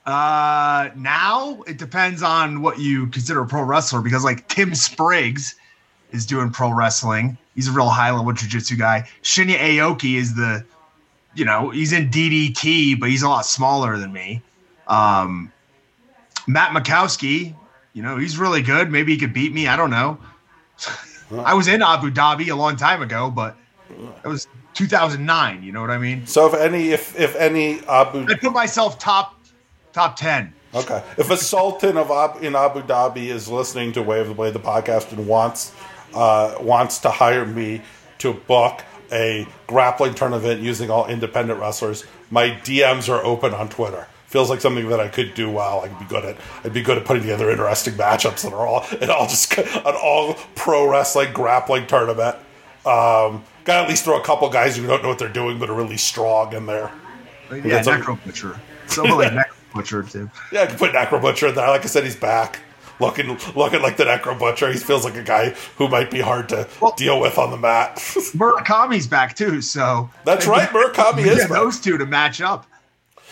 Uh, now it depends on what you consider a pro wrestler because like Tim Spriggs is doing pro wrestling. He's a real high level jiu-jitsu guy. Shinya Aoki is the, you know, he's in DDT, but he's a lot smaller than me. Um, Matt Makowski, you know, he's really good. Maybe he could beat me. I don't know. I was in Abu Dhabi a long time ago, but it was 2009. You know what I mean? So if any if if any Abu I put myself top top 10. Okay. If a sultan of Ab- in Abu Dhabi is listening to Wave the Blade, the podcast, and wants uh, wants to hire me to book a grappling tournament using all independent wrestlers, my DMs are open on Twitter. Feels like something that I could do well. I'd be good at. I'd be good at putting together interesting matchups that are all and all just an all pro wrestling grappling tournament. Um, got to at least throw a couple guys who don't know what they're doing but are really strong in there. Yeah, a- Necro Butcher. Someone like Necro Butcher too. Yeah, I can put Necro Butcher in there. Like I said, he's back. Looking looking like the Necro Butcher. He feels like a guy who might be hard to Well- deal with on the mat. Murakami's back too, so That's right, Murakami is those two to match up.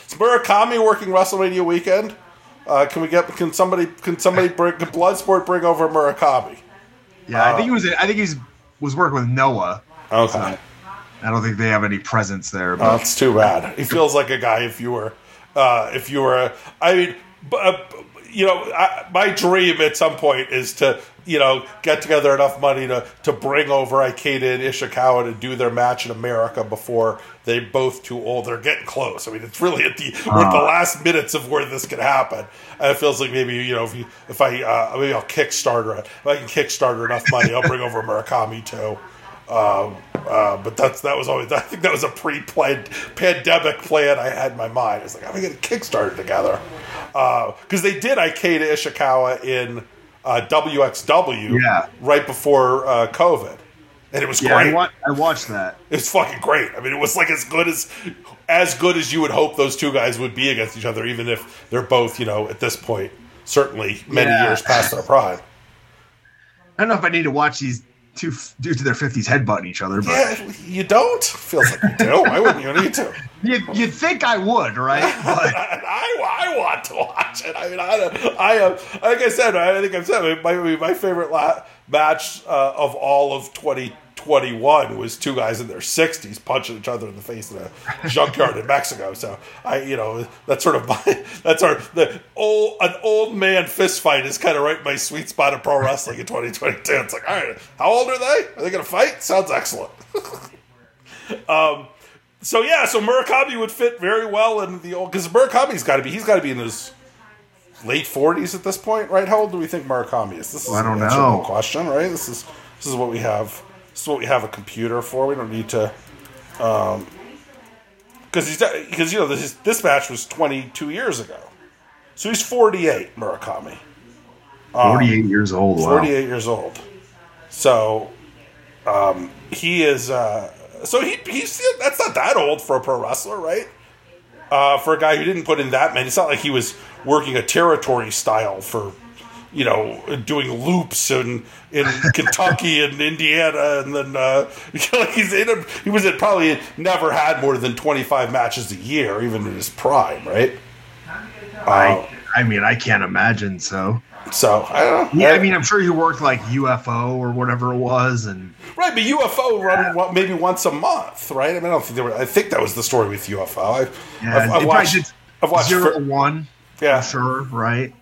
Is Murakami working WrestleMania weekend? Uh, can we get can somebody can somebody bring can Bloodsport bring over Murakami? Yeah, I think he was. I think he's was working with Noah. Okay. I don't think they have any presence there. Oh, But that's too bad. He feels like a guy if you were, uh, if you were. I mean, uh, you know, I, my dream at some point is to, you know, get together enough money to to bring over Ikeda and Ishikawa to do their match in America before they're both too old. They're getting close. I mean, it's really at the we're at the last minutes of where this could happen. And it feels like maybe you know if you, if I uh, maybe I'll Kickstarter it. If I can Kickstarter enough money, I'll bring over Murakami too. Um, uh, but that's that was always I think that was a pre-planned pandemic plan I had in my mind. It's like I'm gonna get a Kickstarter together because they did Ikeda Ishikawa in uh, WXW Yeah. right before uh, COVID, and it was yeah, I, great. wa- I watched that. It was fucking great. I mean, it was like as good as as good as you would hope those two guys would be against each other, even if they're both you know at this point certainly many Yeah. years past their prime. I don't know if I need to watch these two dudes to their fifties headbutting each other, but Yeah, you don't. Feels like you do. Why wouldn't you need to? you, you'd think I would, right? But I, I want to watch it. I mean, I, I am like I said. I think I've said my my favorite la- match uh, of all of 2021 was two guys in their 60s punching each other in the face in a junkyard in Mexico. So I, you know, that's sort of my that's our the old an old man fist fight is kind of right in my sweet spot of pro wrestling in 2022. It's like, all right, how old are they? Are they going to fight? Sounds excellent. um, so yeah, so Murakami would fit very well in the old because Murakami's got to be he's got to be in his late forties at this point, right? How old do we think Murakami is? This is I don't know. question, right? This is this is what we have. Is what we have a computer for. We don't need to, um, because he's because you know this this match was twenty two years ago, so he's forty eight. Murakami. 48 years old. Wow. 48 years old. So um, he is. Uh, so he he's that's not that old for a pro wrestler, right? Uh, for a guy who didn't put in that many, it's not like he was working a territory style for, you know, doing loops in in Kentucky and Indiana, and then uh, he's in a, he was at probably never had more than twenty five matches a year, even in his prime, right? I, I mean, I can't imagine so. So I don't know. Yeah, I mean, I'm sure he worked like UFO or whatever it was, and Right, but UFO run maybe once a month, right? I mean, I don't think there were. I think that was the story with UFO. I've, yeah, I've, I've watched. I've watched. zero fir- one. yeah, sure, right?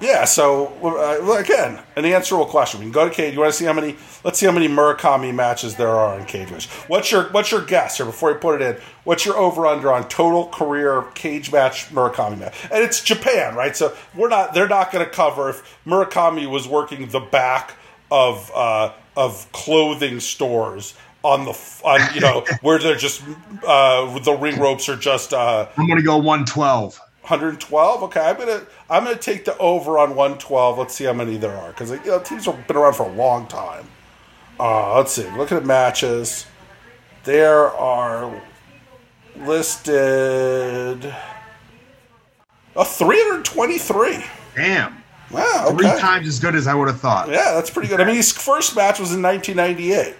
Yeah. So uh, again, an answerable question. We can go to Cage. You want to see how many? Let's see how many Murakami matches there are in Cage match. What's your What's your guess here before you put it in? What's your over under on total career cage match Murakami match? And it's Japan, right? So we're not. They're not going to cover if Murakami was working the back of uh, of clothing stores on the on you know where they're just uh, the ring ropes are just. Uh, I'm gonna go 112. 112. Okay, I'm gonna I'm gonna take the over on 112. Let's see how many there are because you know, teams have been around for a long time. Uh, let's see. Looking at matches, there are listed oh, 323. Damn, Wow. Okay. three times as good as I would have thought. Yeah, that's pretty good. I mean, his first match was in 1998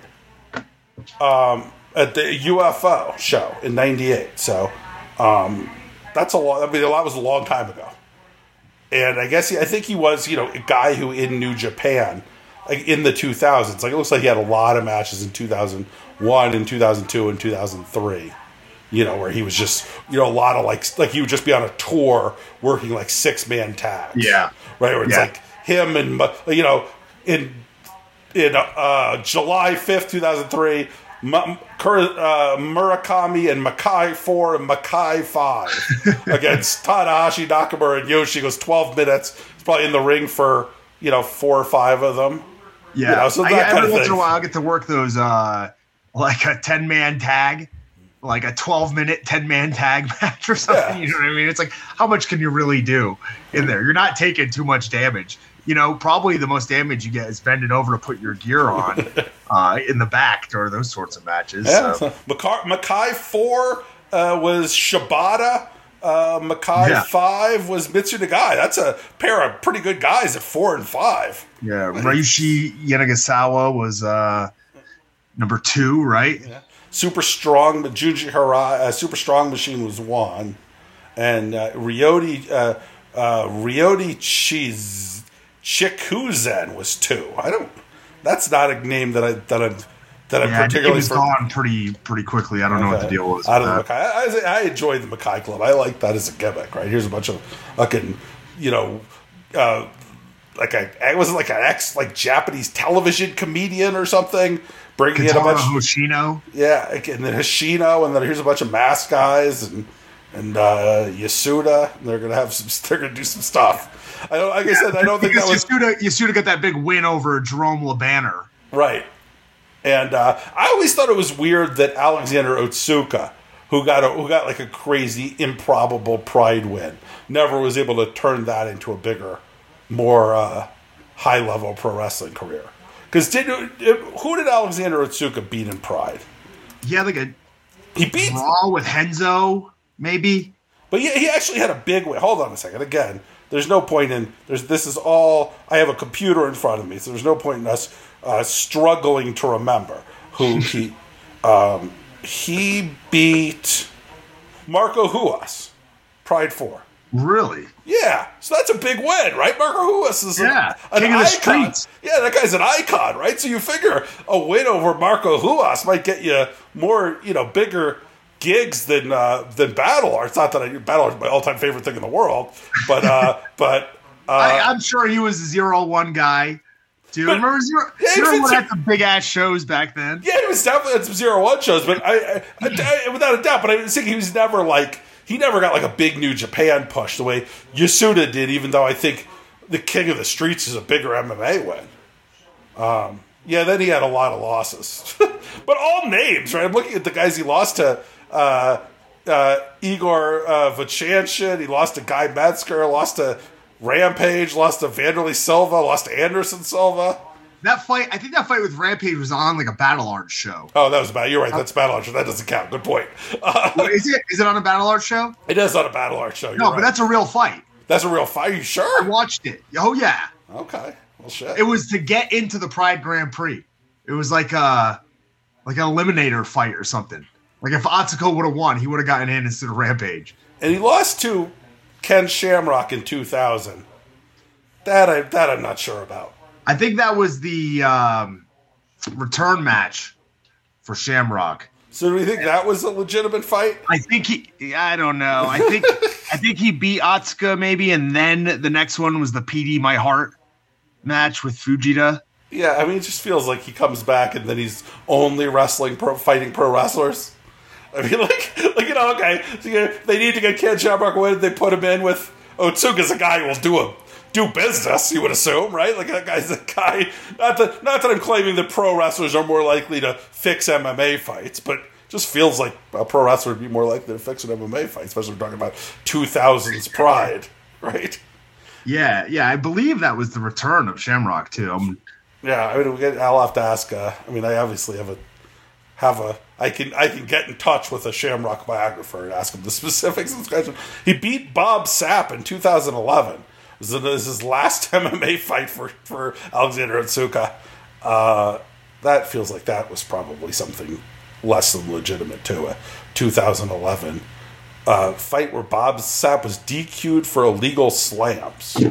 um, at the UFO show in '98. So um, that's a lot. I mean, a lot was a long time ago. And I guess he, I think he was, you know, a guy who in New Japan, like in the 2000s. Like it looks like he had a lot of matches in 2001 and 2002 and 2003. You know, where he was just, you know, a lot of like, like he would just be on a tour working like six man tags. Yeah. Right. Where it's Yeah. like him and, you know, in in uh, July 5th, 2003, M- uh, Murakami and Makai 4 and Makai 5 against Tanahashi, Nakamura, and Yoshi. Goes 12 minutes. It's probably in the ring for, you know, four or five of them. Yeah, You know, so I, every of once in a while, I get to work those uh, like a 10 man tag, like a 12 minute 10 man tag match or something. Yeah. You know what I mean? It's like, how much can you really do in there? You're not taking too much damage. You know, probably the most damage you get is bending over to put your gear on uh, in the back or those sorts of matches. Yeah. so. so Makai, Makai 4 uh, was Shibata. Uh, Makai Yeah. 5 was Mitsu Nagai. That's a pair of pretty good guys at 4 and 5. Yeah, Ryushi Yanagisawa was uh, number two, right? Super strong, but Juji Harai, uh, super strong machine was one, and uh, Ryota uh, uh, Ryota Chiz Chikuzen was two. I don't. That's not a name that I that I'm that I'm Yeah, it was for- gone pretty pretty quickly. I don't know what the deal was. Out with of the that. Makai. I, I enjoy the Makai Club. I like that as a gimmick. Right here's a bunch of fucking you know. Uh, like a, it was like an ex like Japanese television comedian or something, bringing in a bunch of Hoshino. Yeah, and then Hoshino, and then here's a bunch of mask guys and and uh, Yasuda. And they're gonna have some. They're gonna do some stuff. I don't. Like I said, I don't think that was Yasuda, Yasuda got that big win over Jerome Le Banner. right. And uh, I always thought it was weird that Alexander Otsuka, who got a, who got like a crazy improbable Pride win, never was able to turn that into a bigger, more uh, high level pro wrestling career. Because did who did Alexander Otsuka beat in Pride? Yeah, like a He beat brawl with Henzo, maybe. But yeah, he actually had a big win. Hold on a second. Again, there's no point in there's. This is all. I have a computer in front of me, so there's no point in us uh, struggling to remember who he. Um, he beat Marco Ruas, Pride Four. Really? Yeah, so that's a big win, right? Marco Ruas is Yeah, an, an king of the icon. streets. Yeah, that guy's an icon, right? So you figure a win over Marco Ruas might get you more, you know, bigger gigs than uh, than Battle. It's not that I, Battle is my all time favorite thing in the world, but uh, but uh, I, I'm sure he was a zero one guy. Too. But- Remember zero, Yeah, he zero fits had some big ass shows back then. Yeah, he was definitely at some zero one shows, but I, I, I- without a doubt. But I think he was never like he never got like a big New Japan push the way Yasuda did. Even though I think the King of the Streets is a bigger MMA win. Um, yeah, then he had a lot of losses, but all names. Right, I'm looking at the guys he lost to. Uh, uh, Igor uh, Vovchanchyn, he lost to Guy Mezger, lost to Rampage, lost to Vanderlei Silva, lost to Anderson Silva. That fight, I think that fight with Rampage was on like a Battle Arts show. Oh, that was bad. You're right. That's Battle Arts. That doesn't count. Good point. Is it? Is it on a Battle Arts show? it is on a Battle Art show. No, right. but that's a real fight. that's a real fight. Are you sure? I watched it. Oh yeah, Okay. Well, shit. it was to get into the Pride Grand Prix. It was like a like an eliminator fight or something. Like if Otsuka would have won, he would have gotten in instead of Rampage. and he lost to Ken Shamrock in 2000. That I that I'm not sure about. I think that was the um, return match for Shamrock. So do we think that was a legitimate fight? I think he. I don't know. I think I think he beat Otsuka maybe, and then the next one was the PD My Heart match with Fujita. Yeah, I mean, it just feels like he comes back and then he's only wrestling pro, fighting pro wrestlers. I mean, like, like you know, okay, so you- they need to get Ken Shamrock win. They put him in with Otsuka's a guy who will do a do business. You would assume, right? Like that guy's a guy. Not that not that I'm claiming that pro wrestlers are more likely to fix MMA fights, but just feels like a pro wrestler would be more likely to fix an MMA fight, especially if we're talking about 2000s Pride, right? Yeah, yeah. I believe that was the return of Shamrock too. Um, Yeah, I mean, we get, I'll have to ask. Uh, I mean, I obviously have a have a. I can I can get in touch with a Shamrock biographer and ask him the specifics. of this guy's- He beat Bob Sapp in 2011. This is- this is his last MMA fight for for Alexander Otsuka. Uh, that feels like that was probably something less than legitimate too. A 2011 uh, fight where Bob Sapp was DQ'd for illegal slams.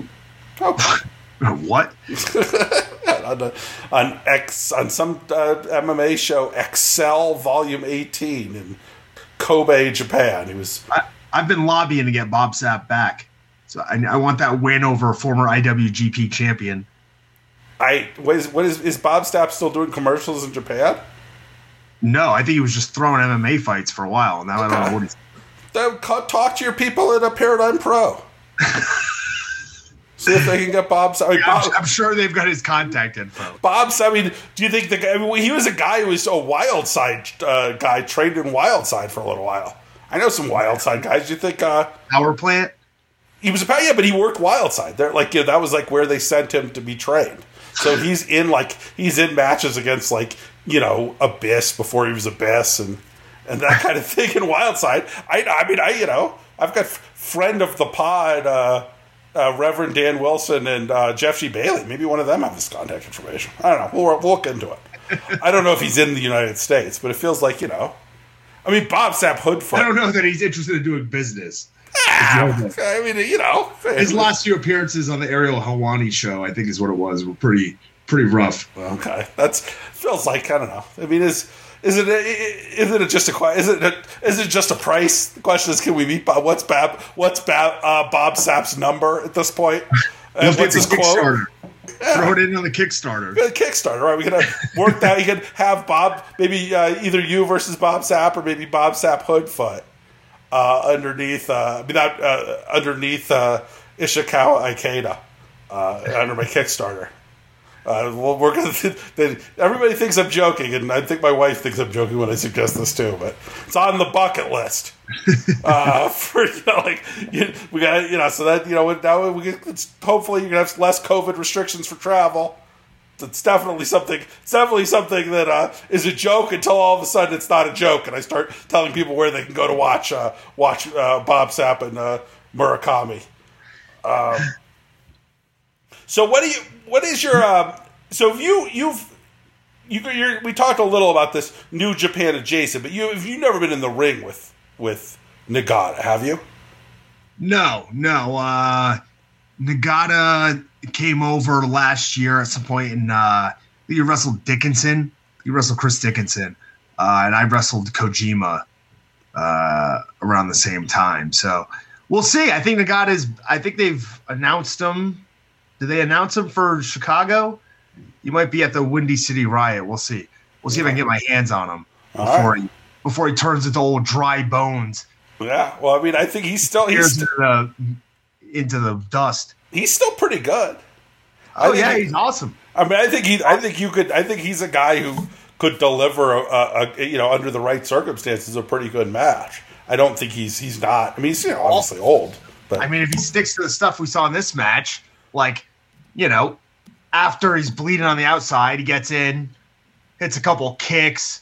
Okay what? On, the- on X on some uh, MMA show, Excel Volume 18 in Kobe, Japan. He was I, I've been lobbying to get Bob Sapp back, so I, I want that win over a former IWGP champion. I what is what is is Bob Sapp still doing commercials in Japan? No, I think he was just throwing MMA fights for a while. Now I don't know what he's. Then talk to your people at a Paradigm Pro. See if they can get Bob. I mean, I'm, Bob, I'm sure they've got his contact info. Bob's. I mean, do you think the guy? I mean, he was a guy who was a wild side uh, guy, trained in wild side for a little while. I know some wild side guys. Do you think? Uh, Power plant. He was a power, yeah, but he worked wild side. There, like yeah, that was like where they sent him to be trained. So he's in like he's in matches against like you know Abyss before he was Abyss and and that kind of thing in wild side. I I mean I you know I've got friend of the pod. Uh, uh, Reverend Dan Wilson and uh, Jeff G. Bailey. Maybe one of them have his contact information. I don't know. We'll, we'll look into it. I don't know if he's in the United States, but it feels like you know. I mean, Bob Sapp Hoodfoot. I don't know that he's interested in doing business. Ah, I mean, you know, His last few appearances on the Ariel Helwani show, I think, is what it was, were pretty pretty rough. Okay, that's feels like I don't know. I mean, is is it is it just a is it a, is it just a price? The question is, can we meet Bob? What's Bob? What's Bob, uh, Bob Sapp's number at this point? And Let's what's his the quote? Kickstarter. Throw it in on the Kickstarter. A Kickstarter, right? We could worked out. You could have Bob, maybe uh, either you versus Bob Sapp, or maybe Bob Sapp Hoodfoot uh, underneath. Uh, I mean, not, uh, underneath uh, Ishikawa Ikeda uh, under my Kickstarter. Uh, well, we're gonna. They, everybody thinks I'm joking, and I think my wife thinks I'm joking when I suggest this too. But it's on the bucket list. uh, for you know, like you, we got you know, so that you know now we get, it's, hopefully you're gonna have less COVID restrictions for travel. It's definitely something. It's definitely something that uh, is a joke until all of a sudden it's not a joke, and I start telling people where they can go to watch uh, watch uh, Bob Sapp and uh, Murakami. Um, so what do you? What is your? Um, so you you've you you're, we talked a little about this New Japan adjacent, but you have you never been in the ring with with Nagata, have you? No, no. Uh, Nagata came over last year at some point, and uh, he wrestled Dickinson. He wrestled Chris Dickinson, uh, and I wrestled Kojima uh, around the same time. So we'll see. I think Nagata is. I think they've announced him. Did they announce him for Chicago? You might be at the Windy City Riot. We'll see. We'll see if I can get my hands on him All before right. he before he turns into old dry bones. Yeah. Well, I mean, I think he's still he's Tears into the, into the dust. he's still pretty good. Oh yeah, he- he's awesome. I mean, I think he. I think you could. I think he's a guy who could deliver a, a, a you know under the right circumstances a pretty good match. I don't think he's he's not. I mean, he's you know, obviously old, but I mean, if he sticks to the stuff we saw in this match, like, you know, after he's bleeding on the outside, he gets in, hits a couple kicks,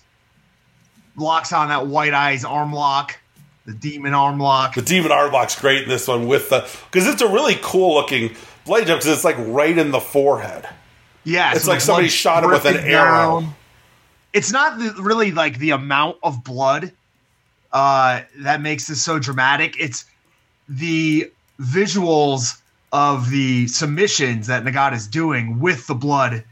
locks on that white eyes arm lock, the demon arm lock. the demon arm lock's great in this one with the because it's a really cool looking blade jump because it's like right in the forehead. Yeah, It's so like somebody shot him with an arrow. down. It's not the, really like the amount of blood uh, that makes this so dramatic. It's the visuals of the submissions that Nagata's doing with the blood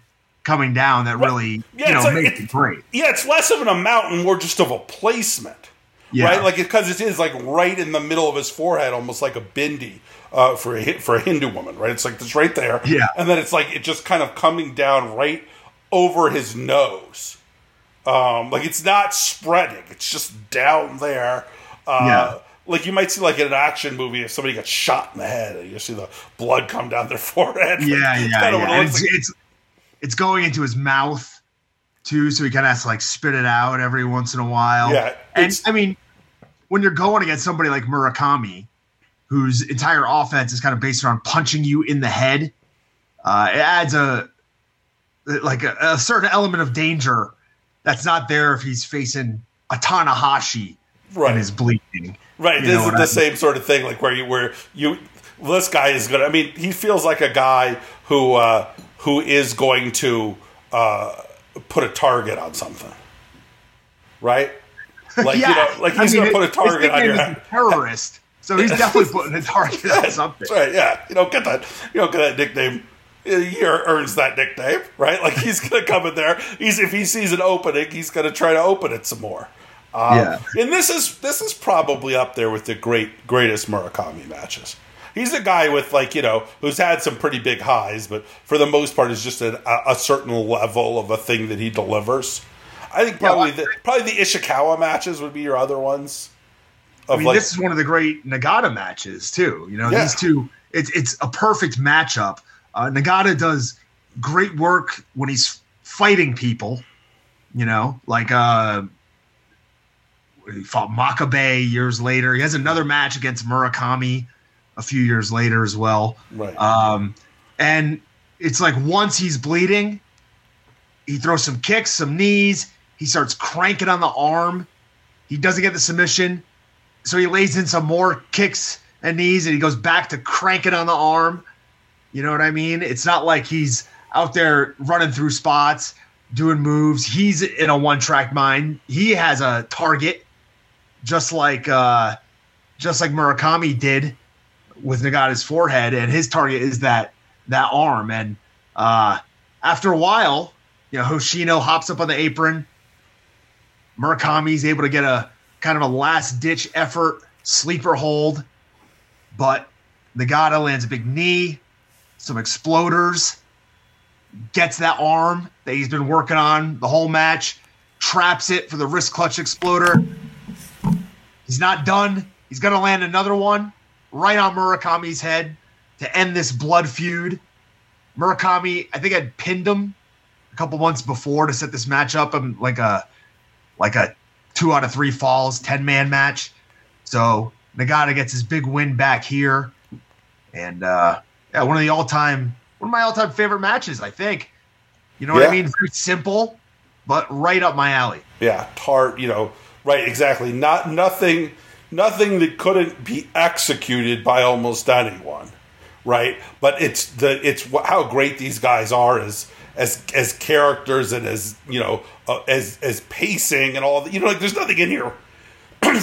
coming down that really Yeah, you it's know like- makes it- it great. Yeah, it's less of an amount and more just of a placement. Yeah. Right, like because it is like right in the middle of his forehead, almost like a bindi uh, for a for a Hindu woman, right? It's like it's right there, Yeah. and then it's like it just kind of coming down right over his nose, um, like it's not spreading; it's just down there. Uh, Yeah. Like you might see like in an action movie if somebody gets shot in the head and you see the blood come down their forehead. Yeah, It's yeah, yeah. it It's, like. it's it's going into his mouth too, so he kind of has to like spit it out every once in a while. Yeah, and I mean, when you're going against somebody like Murakami, whose entire offense is kind of based around punching you in the head, uh, it adds a like a, a certain element of danger that's not there if he's facing a Tanahashi Right. and is bleeding. Right. You This is the I- same sort of thing, like where you where you this guy is gonna. I mean, he feels like a guy who uh, who is going to uh, put a target on something, right? Like you know, like I he's mean, gonna put a target on your head. a terrorist. So he's definitely putting a target on something. That's right. Yeah. You don't get that. You don't get that nickname. He earns that nickname, right? Like he's gonna come in there. He's if he sees an opening, he's gonna try to open it some more. Um, Yeah. And this is this is probably up there with the great greatest Murakami matches. He's a guy with like you know who's had some pretty big highs, but for the most part is just a, a certain level of a thing that he delivers. I think Yeah, probably well, the probably the Ishikawa matches would be your other ones. Of I mean, like, this is one of the great Nagata matches too. You know, Yeah. these two. It's it's a perfect matchup. Uh, Nagata does great work when he's fighting people. You know, like uh, he fought Makabe years later. He has another match against Murakami a few years later as well. right. Um, and it's like once he's bleeding, he throws some kicks, some knees. He starts cranking on the arm. He doesn't get the submission. So he lays in some more kicks and knees and he goes back to cranking on the arm. You know what I mean? It's not like he's out there running through spots, doing moves. He's in a one track mind. He has a target, just like uh, just like Murakami did with Nagata's forehead, and his target is that that arm. And uh, after a while, you know, Hoshino hops up on the apron. Murakami's able to get a kind of a last ditch effort sleeper hold, but Nagata lands a big knee, some exploders, gets that arm that he's been working on the whole match, traps it for the wrist clutch exploder. He's not done. He's going to land another one right on Murakami's head to end this blood feud. Murakami, I think I'd pinned him a couple months before to set this match up. I'm like a like a two out of three falls, 10 man match. So Nagata gets his big win back here. And uh yeah, one of the all time one of my all time favorite matches, I think. You know what I mean? Very simple, but right up my alley. yeah tart you know right exactly. Not nothing nothing that couldn't be executed by almost anyone. Right? But it's the it's how great these guys are as as as characters and as you know uh, as as pacing and all that you know like there's nothing in here.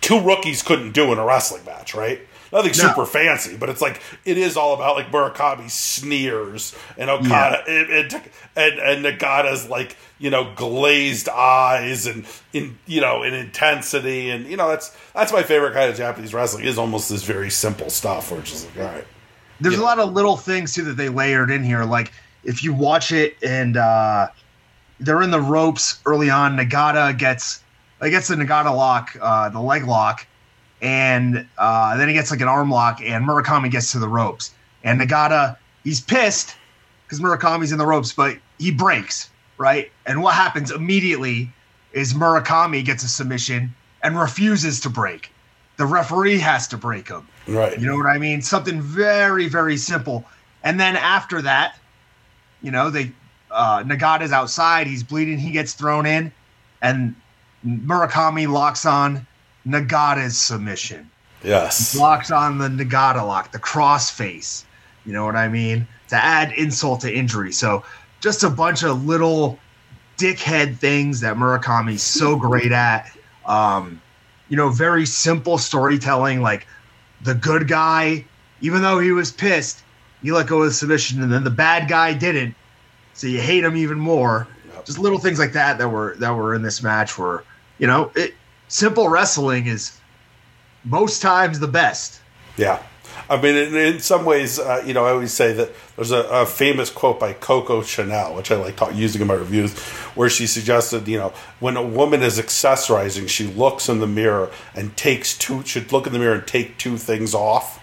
Two rookies couldn't do in a wrestling match right nothing No. super fancy, but it's like it is all about like Murakami sneers and Okada and, and and and Nagata's like you know glazed eyes and in you know in intensity and you know that's that's my favorite kind of Japanese wrestling is almost this very simple stuff where it's just like all right There's Yeah. a lot of little things too that they layered in here. Like if you watch it and uh, they're in the ropes early on, Nagata gets he gets the Nagata lock, uh, the leg lock, and uh, then he gets like an arm lock, and Murakami gets to the ropes, and Nagata he's pissed because Murakami's in the ropes, but he breaks right, and what happens immediately is Murakami gets a submission and refuses to break. The referee has to break him. right You know what I mean? Something very, very simple. And then after that, you know, they uh Nagata's outside, he's bleeding, he gets thrown in, and Murakami locks on Nagata's submission. yes Locks on the Nagata lock, the cross face. You know what I mean? To add insult to injury. So just a bunch of little dickhead things that Murakami's so great at. Um, you know, very simple storytelling, like the good guy, even though he was pissed, he let go of the submission, and then the bad guy didn't. So you hate him even more. Just little things like that that were that were in this match were, you know, it simple wrestling is most times the best. Yeah. I mean, in, in some ways, uh, you know, I always say that there's a, a famous quote by Coco Chanel, which I like ta- using in my reviews, where she suggested, you know, when a woman is accessorizing, she looks in the mirror and takes two, should look in the mirror and take two things off.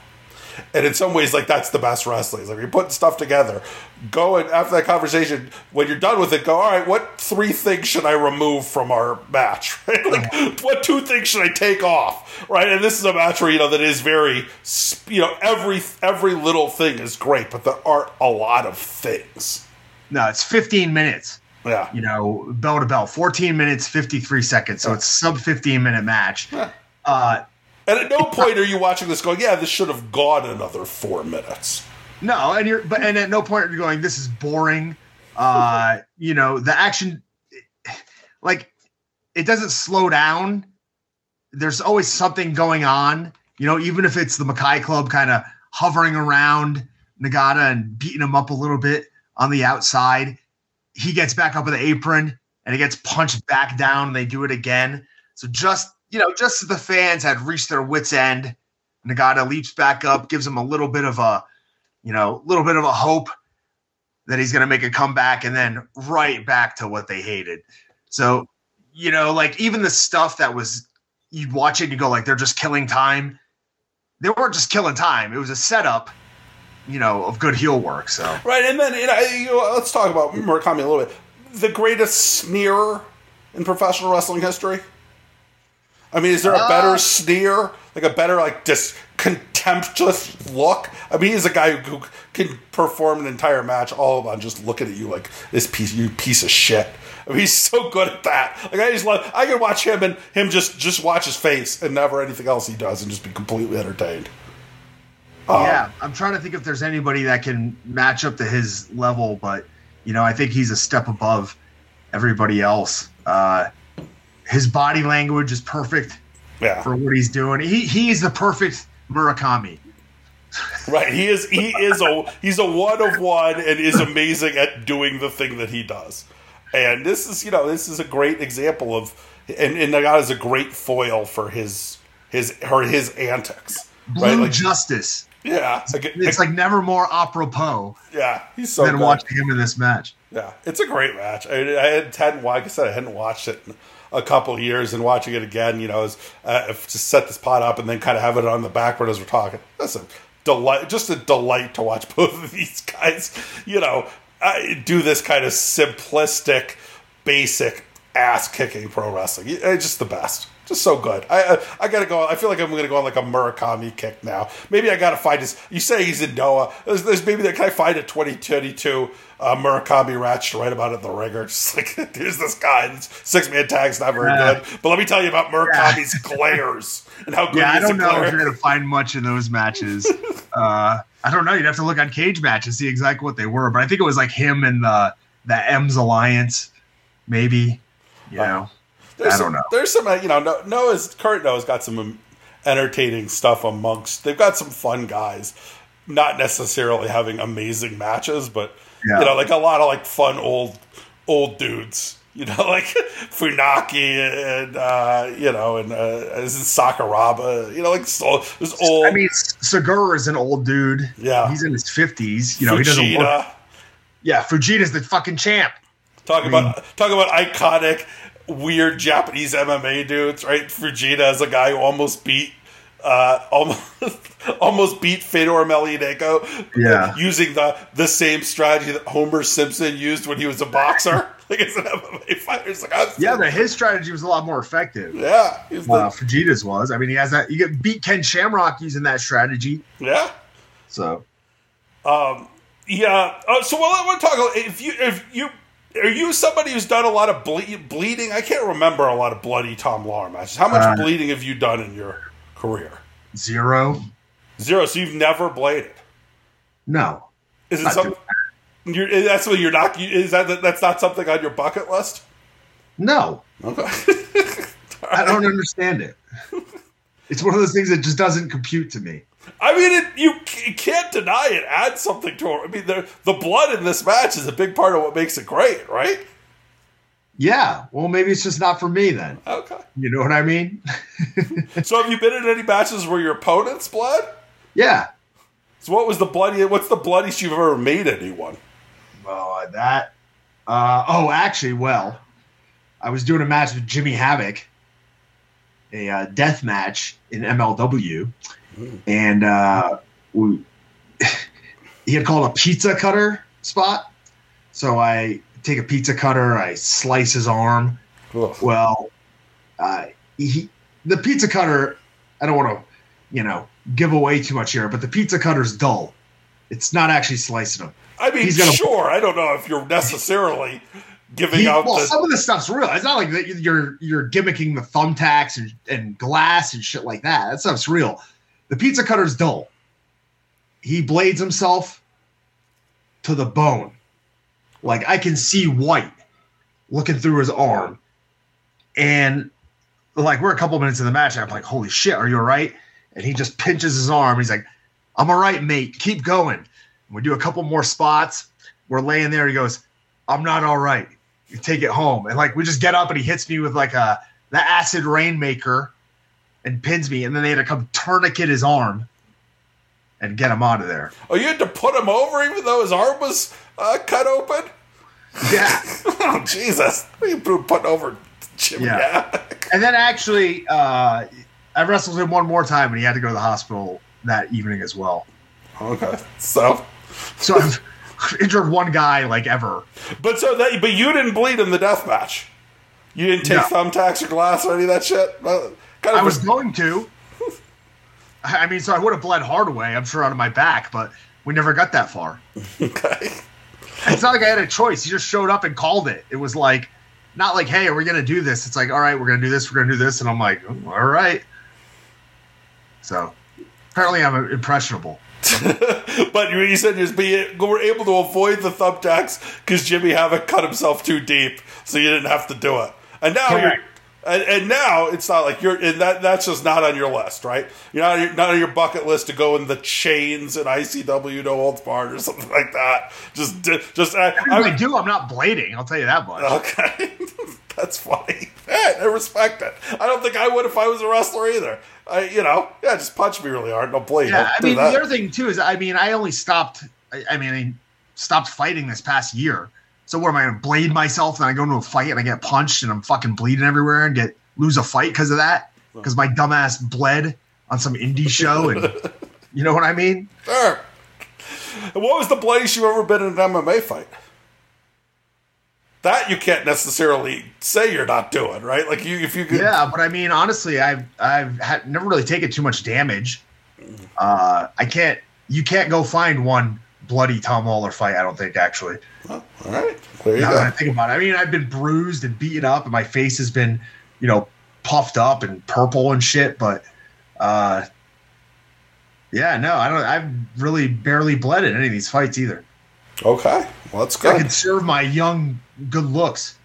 And in some ways, like that's the best wrestling. It's like you're putting stuff together. Go and after that conversation, when you're done with it, go. All right, what three things should I remove from our match? Right? Like, what two things should I take off? Right? And this is a match where you know that is very, you know, every every little thing is great, but there aren't a lot of things. No, it's 15 minutes. Yeah, you know, bell to bell, 14 minutes, 53 seconds. So it's sub 15 minute match. Yeah. Uh, and at no point are you watching this going, yeah, this should have gone another four minutes. no, and you're, but, and at no point are you going, this is boring. Uh, you know, the action, like, it doesn't slow down. There's always something going on, you know, even if it's the Makai Club kind of hovering around Nagata and beating him up a little bit on the outside. He gets back up with the apron and he gets punched back down and they do it again. So just, you know, just as the fans had reached their wits' end, Nagata leaps back up, gives him a little bit of a, you know, little bit of a hope that he's going to make a comeback and then right back to what they hated. So, you know, like even the stuff that was, you watch it you go, like, they're just killing time. They weren't just killing time. It was a setup, you know, of good heel work. So, Right, and then you know, you know, let's talk about Murakami a little bit. The greatest sneer in professional wrestling history. I mean, is there a Uh, better sneer, like a better like just contemptuous look? I mean, he's a guy who can perform an entire match all on just looking at you like this piece, you piece of shit. I mean, he's so good at that. Like I just love, I can watch him and him just just watch his face and never anything else he does and just be completely entertained. Um, yeah, I'm trying to think if there's anybody that can match up to his level, but, you know, I think he's a step above everybody else. Uh, his body language is perfect. yeah. for what he's doing. He he is the perfect Murakami. Right. He is he is a he's a one of one and is amazing at doing the thing that he does. And this is you know, this is a great example of and, and Nagata is a great foil for his his or his antics. Blue Right? Like, Justice. yeah. It's, Like, It's like never more apropos yeah, he's so than good. watching him in this match. Yeah, it's a great match. I, I had hadn't, like I said, I hadn't watched it in a couple years, and watching it again, you know, is uh, to set this pot up and then kind of have it on the backboard as we're talking. That's a delight, just a delight to watch both of these guys, you know, uh, do this kind of simplistic, basic ass kicking pro wrestling. It's just the best. Just so good. I, I I gotta go. I feel like I'm gonna go on like a Murakami kick now. Maybe I gotta find his. You say he's in Noah. There's, there's maybe that. Can I find a 2022 uh, Murakami match to write about it in the ringer? Just like here's this guy. This six man tag's not very Yeah. good. But let me tell you about Murakami's glares and how good Yeah, I don't know if you're gonna find much in those matches. uh, I don't know. You'd have to look on cage match and see exactly what they were. But I think it was like him and the the M's alliance, maybe. You know, There's I some, don't know. There's some, uh, you know, No- Noah's Kurt Noah's got some entertaining stuff amongst. They've got some fun guys, not necessarily having amazing matches, but Yeah. you know, like a lot of like fun old old dudes. You know, like Funaki and uh, you know, and uh, is Sakuraba. You know, like so, this old. I mean, Sugiura is an old dude. Yeah. he's in his fifties. You know, he doesn't work. Yeah, Fujita's the fucking champ. Talk I about talk about iconic, weird Japanese MMA dudes, right? Fujita is a guy who almost beat, uh, almost almost beat Fedor Emelianenko. Yeah. using the the same strategy that Homer Simpson used when he was a boxer, like as an MMA fighter. It's like, Yeah, but his strategy was a lot more effective. yeah, the, Uh, Fujita's was. I mean, he has that. You get beat Ken Shamrock using that strategy. yeah. So Um, yeah. Uh, so well, I want to talk. If you if you are you somebody who's done a lot of ble- bleeding? I can't remember a lot of bloody Tom Lawlor matches. How much Uh, bleeding have you done in your career? zero. Zero. So you've never bladed. No. Is it something? You're, that's what you're not. Is that that's not something on your bucket list? No. Okay. I don't understand it. It's one of those things that just doesn't compute to me. I mean, it, you c- can't deny it. Adds something to it. I mean, the the blood in this match is a big part of what makes it great, right? Yeah. Well, maybe it's just not for me then. Okay. You know what I mean? So, have you been in any matches where your opponent's bled? Yeah. So, what was the bloody? What's the bloodiest you've ever made anyone? Well, uh, that. Uh, oh, actually, well, I was doing a match with Jimmy Havoc, a uh, death match in MLW, and uh, we, he had called a pizza cutter spot. So I take a pizza cutter, I slice his arm. Ugh. Well, uh, he, the pizza cutter, I don't want to, you know, give away too much here, but the pizza cutter's dull. It's not actually slicing them. I mean, He's gonna- sure. I don't know if you're necessarily giving He- out well, the. some of the stuff's real. It's not like that you're you're gimmicking the thumbtacks and, and glass and shit like that. That stuff's real. The pizza cutter's dull. He blades himself to the bone. Like I can see white looking through his arm. And like we're a couple minutes in the match, and I'm like, holy shit, are you all right? And he just pinches his arm. He's like, I'm all right, mate. Keep going. We do a couple more spots. We're laying there. He goes, I'm not all right. You take it home. And like we just get up and he hits me with like a the acid rainmaker and pins me. And then they had to come tourniquet his arm and get him out of there. oh, you had to put him over even though his arm was uh, cut open. Yeah. oh Jesus! You put over Jimmy Yeah. And then actually, uh, I wrestled him one more time and he had to go to the hospital that evening as well. Okay, so So I've injured one guy like ever. but so that but you didn't bleed in the death match. You didn't take No. thumbtacks or glass or any of that shit. Kind of I was going to. I mean, so I would have bled Hardaway, I'm sure, out of my back, but we never got that far. okay. It's not like I had a choice. He just showed up and called it. It was like, not like, hey, we're to do this? It's like, all right, we're going to do this, we're going to do this. And I'm like, "Oh, all right. So apparently I'm impressionable. but you, said you were able to avoid the thumbtacks because Jimmy Havoc cut himself too deep, so you didn't have to do it. And now you're, Correct. And, and now it's not like you're, and that that's just not on your list, right? You're not on your, not on your bucket list to go in the chains and ICW no Old barred or something like that. Just just I, I, I do, I'm not blading. I'll tell you that much. Okay, that's funny. Yeah, I respect it. I don't think I would if I was a wrestler either. I, you know, yeah, just punch me really hard, no blade. yeah, Don't I mean, the other thing, too, is I mean, I only stopped, I, I mean, I stopped fighting this past year. So what am I to blade myself and I go into a fight and I get punched and I'm fucking bleeding everywhere and get lose a fight because of that? Because my dumbass bled on some indie show and you know what I mean? Sure. What was the bloodiest you've ever been in an MMA fight? That you can't necessarily say you're not doing, right? Like you, if you could, Yeah, but I mean, honestly, I've I've had, never really taken too much damage. Uh, I can't. You can't go find one bloody Tom Lawlor fight. I don't think actually. Oh, all right, there you Now that I go. think about it, I mean, I've been bruised and beaten up, and my face has been, you know, puffed up and purple and shit. But, uh, yeah, no, I don't. I've really barely bled in any of these fights either. Okay, well that's good. I can serve my young, good looks.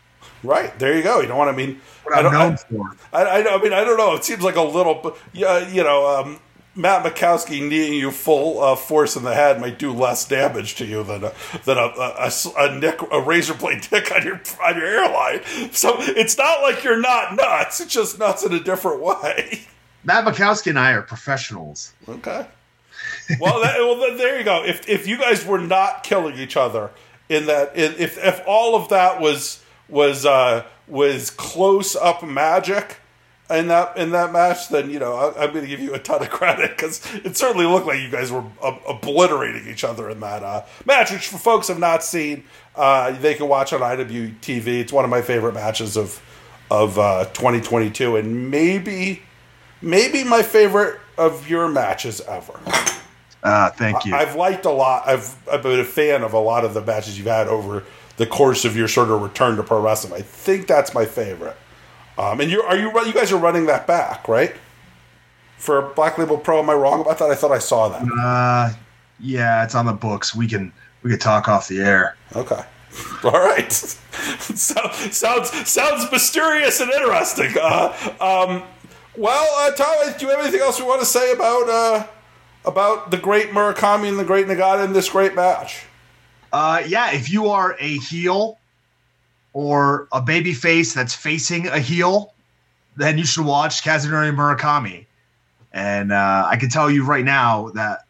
Right there, you go. You know what I mean? What I'm known for. I, I, I mean, I don't know. It seems like a little, yeah, you know, um, Matt Makowski kneeing you full uh, force in the head might do less damage to you than a, than a, a, a, nick, a razor blade dick on your on your airline. So it's not like you're not nuts. It's just nuts in a different way. Matt Makowski and I are professionals. Okay. Well, that, well, there you go. If if you guys were not killing each other in that, if if all of that was was uh, was close up magic in that in that match, then you know I, am going to give you a ton of credit because it certainly looked like you guys were obliterating each other in that uh, match. Which for folks have not seen, uh, they can watch on IWTV. It's one of my favorite matches of of uh, 2022, and maybe maybe my favorite of your matches ever. Uh, thank you. I've liked a lot. I've I've been a fan of a lot of the matches you've had over the course of your sort of return to pro wrestling. I think that's my favorite. Um, and you are you you guys are running that back, right? For Black Label Pro, am I wrong about that? I thought I saw that. Uh, yeah, it's on the books. We can we can talk off the air. Okay. All right. so, sounds sounds mysterious and interesting. Uh, um, well, uh, Tom, do you have anything else we want to say about uh, about the great Murakami and the great Nagata in this great match? Uh, yeah, if you are a heel or a baby face that's facing a heel, then you should watch Kazunori Murakami. And uh, I can tell you right now that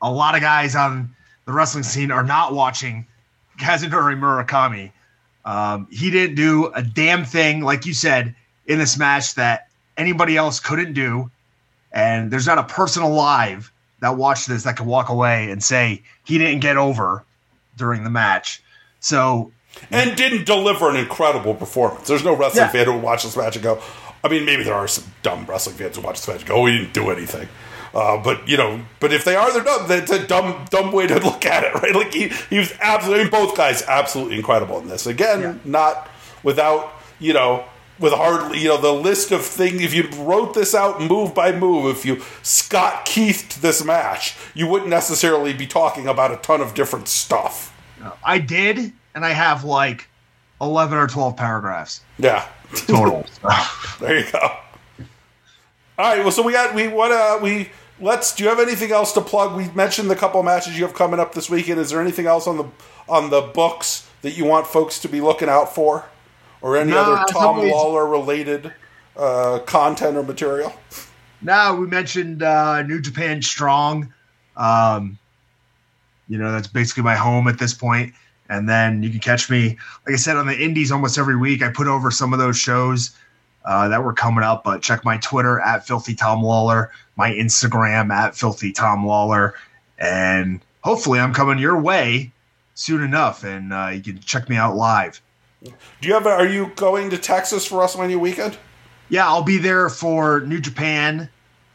a lot of guys on the wrestling scene are not watching Kazunori Murakami. Um, he didn't do a damn thing, like you said, in this match that anybody else couldn't do. And there's not a person alive that watched this that could walk away and say he didn't get over during the match. So and didn't deliver an incredible performance. There's no wrestling yeah. fan who would watch this match and go, I mean, maybe there are some dumb wrestling fans who watch this match and go, oh, he didn't do anything. Uh, but you know, but if they are, they're dumb. That's a dumb, dumb way to look at it, right? Like he, he was absolutely both guys absolutely incredible in this. Again, yeah. not without you know with hardly, you know, the list of things. If you wrote this out move by move, if you Scott Keithed this match, you wouldn't necessarily be talking about a ton of different stuff. I did, and I have like eleven or twelve paragraphs. Yeah, total. there you go. All right. Well, so we got we what uh we let's. Do you have anything else to plug? We mentioned the couple matches you have coming up this weekend. Is there anything else on the on the books that you want folks to be looking out for? or any no, other Tom Lawlor related uh, content or material? No, we mentioned uh, New Japan Strong. Um, you know, that's basically my home at this point. And then you can catch me, like I said, on the Indies almost every week. I put over some of those shows uh, that were coming up. But check my Twitter at Filthy Tom Lawlor, my Instagram at Filthy Tom Lawlor, and hopefully I'm coming your way soon enough. And uh, you can check me out live. Do you have? Are you going to Texas for WrestleMania weekend? Yeah, I'll be there for New Japan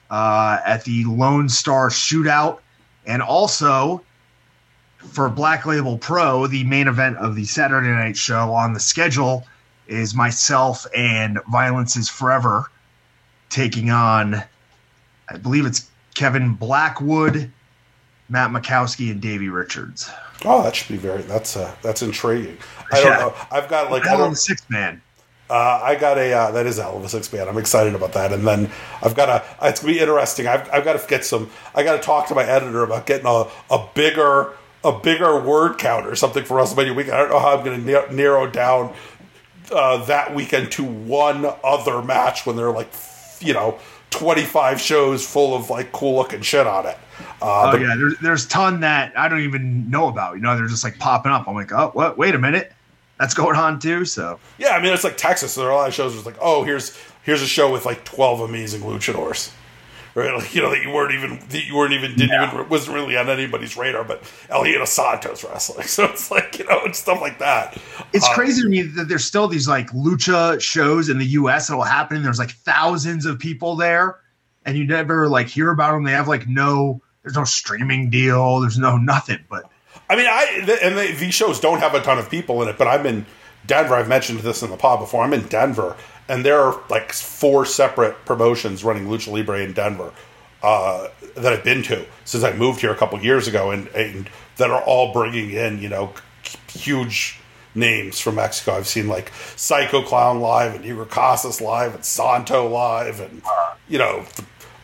uh, at the Lone Star Shootout, and also for Black Label Pro, the main event of the Saturday night show on the schedule is myself and Violence is Forever taking on, I believe it's Kevin Blackwood, Matt Makowski, and Davey Richards. Oh, that should be very. That's uh, that's intriguing. I don't yeah. know. I've got like hell of a six man. Uh, I got a uh, that is hell of a six man. I'm excited about that. And then I've got a. It's gonna be interesting. I've, I've got to get some. I got to talk to my editor about getting a, a bigger a bigger word count or something for WrestleMania weekend. I don't know how I'm going to narrow down uh, that weekend to one other match when they're like, you know, 25 shows full of like cool looking shit on it. Uh, oh yeah, there's there's ton that I don't even know about. You know, they're just like popping up. I'm like, oh, what? Wait a minute, that's going on too. So yeah, I mean, it's like Texas. So there are a lot of shows. It's like, oh, here's here's a show with like 12 amazing luchadors. Like, you know that you weren't even that you weren't even didn't yeah. even wasn't really on anybody's radar, but El Santos wrestling. So it's like you know it's stuff like that. It's uh, crazy to me that there's still these like lucha shows in the U.S. that will happen. There's like thousands of people there, and you never like hear about them. They have like no there's no streaming deal. There's no nothing. But I mean, I and they, these shows don't have a ton of people in it. But I'm in Denver. I've mentioned this in the pod before. I'm in Denver, and there are like four separate promotions running Lucha Libre in Denver uh, that I've been to since I moved here a couple years ago, and, and that are all bringing in you know huge names from Mexico. I've seen like Psycho Clown live and Negro Casas live and Santo live and you know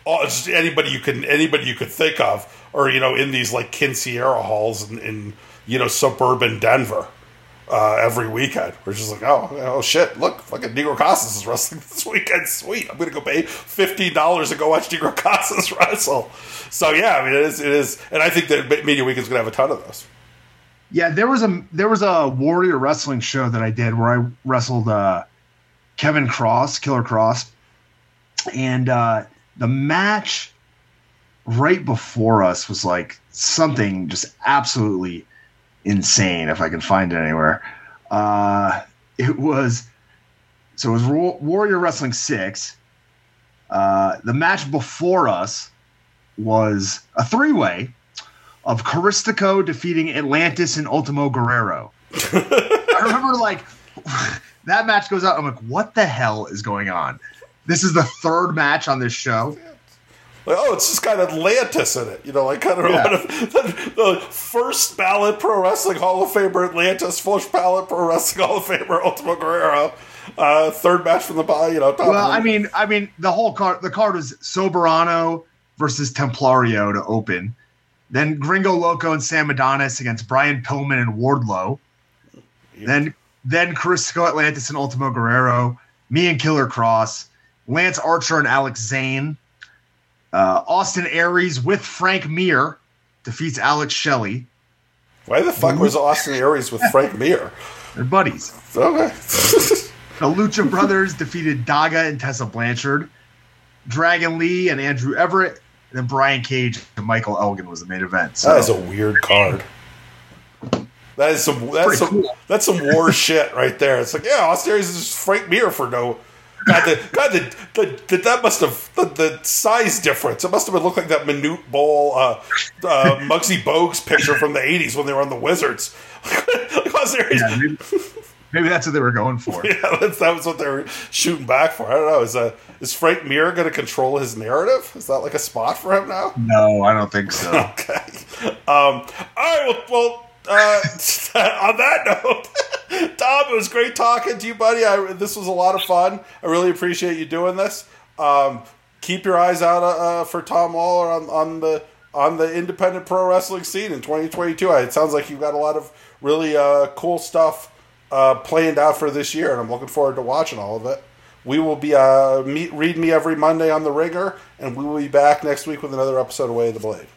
all, anybody you can anybody you could think of or you know in these like quinceañera halls in, in you know suburban Denver uh, every weekend. We're just like, oh, oh shit! Look, fucking Negro Casas is wrestling this weekend. Sweet, I'm gonna go pay fifteen dollars to go watch Negro Casas wrestle. So yeah, I mean, it is, it is, and I think that Mania Weekend's gonna have a ton of those. Yeah, there was a there was a Warrior Wrestling show that I did where I wrestled uh, Kevin Cross, Killer Cross, and uh, the match right before us was like something just absolutely insane if I can find it anywhere. Uh, it was so it was Warrior Wrestling six. Uh, the match before us was a three way of Caristico defeating Atlantis and Ultimo Guerrero. I remember like that match goes out. I'm like, what the hell is going on? This is the third match on this show. Like, oh, it's just got Atlantis in it. You know, like kind of yeah. the, the, first ballot pro wrestling Hall of Famer Atlantis, first ballot pro wrestling Hall of Famer Ultimo Guerrero. Uh, third match from the bottom, you know. well, I mean, I mean, the whole card, the card was Soberano versus Templario to open. Then Gringo Loco and Sam Adonis against Brian Pillman and Wardlow. Yeah. Then then Caristico Atlantis and Ultimo Guerrero. Me and Killer Cross, Lance Archer and Alex Zayne uh, Austin Aries with Frank Mir defeats Alex Shelley. Why the fuck was Austin Aries with Frank Mir? They're buddies. Okay. the Lucha Brothers defeated Daga and Tessa Blanchard. Dragon Lee and Andrew Everett. And then Brian Cage and Michael Elgin was the main event. So. That is a weird card. That is some that's some cool. that's some war shit right there. It's like, yeah, Austin Aries is Frank Mir for no God, the, God, the, the, the, that must have the, the size difference. It must have been look like that Manute Bol uh, uh, Muggsy Bogues picture from the '80s when they were on the Wizards. yeah, maybe, maybe, that's what they were going for. Yeah, that's, that was what they were shooting back for. I don't know. Is uh, is Frank Mir going to control his narrative? Is that like a spot for him now? No, I don't think so. okay. Um, all right. Well, well uh, on that note. Tom, it was great talking to you, buddy. I, this was a lot of fun. I really appreciate you doing this. Um, keep your eyes out uh, uh for Tom Lawlor on, on the on the independent pro wrestling scene in 2022. It sounds like you've got a lot of really uh, cool stuff uh, planned out for this year, and I'm looking forward to watching all of it. We will be uh, meet read me every Monday on the Ringer, and we will be back next week with another episode of Way of the Blade.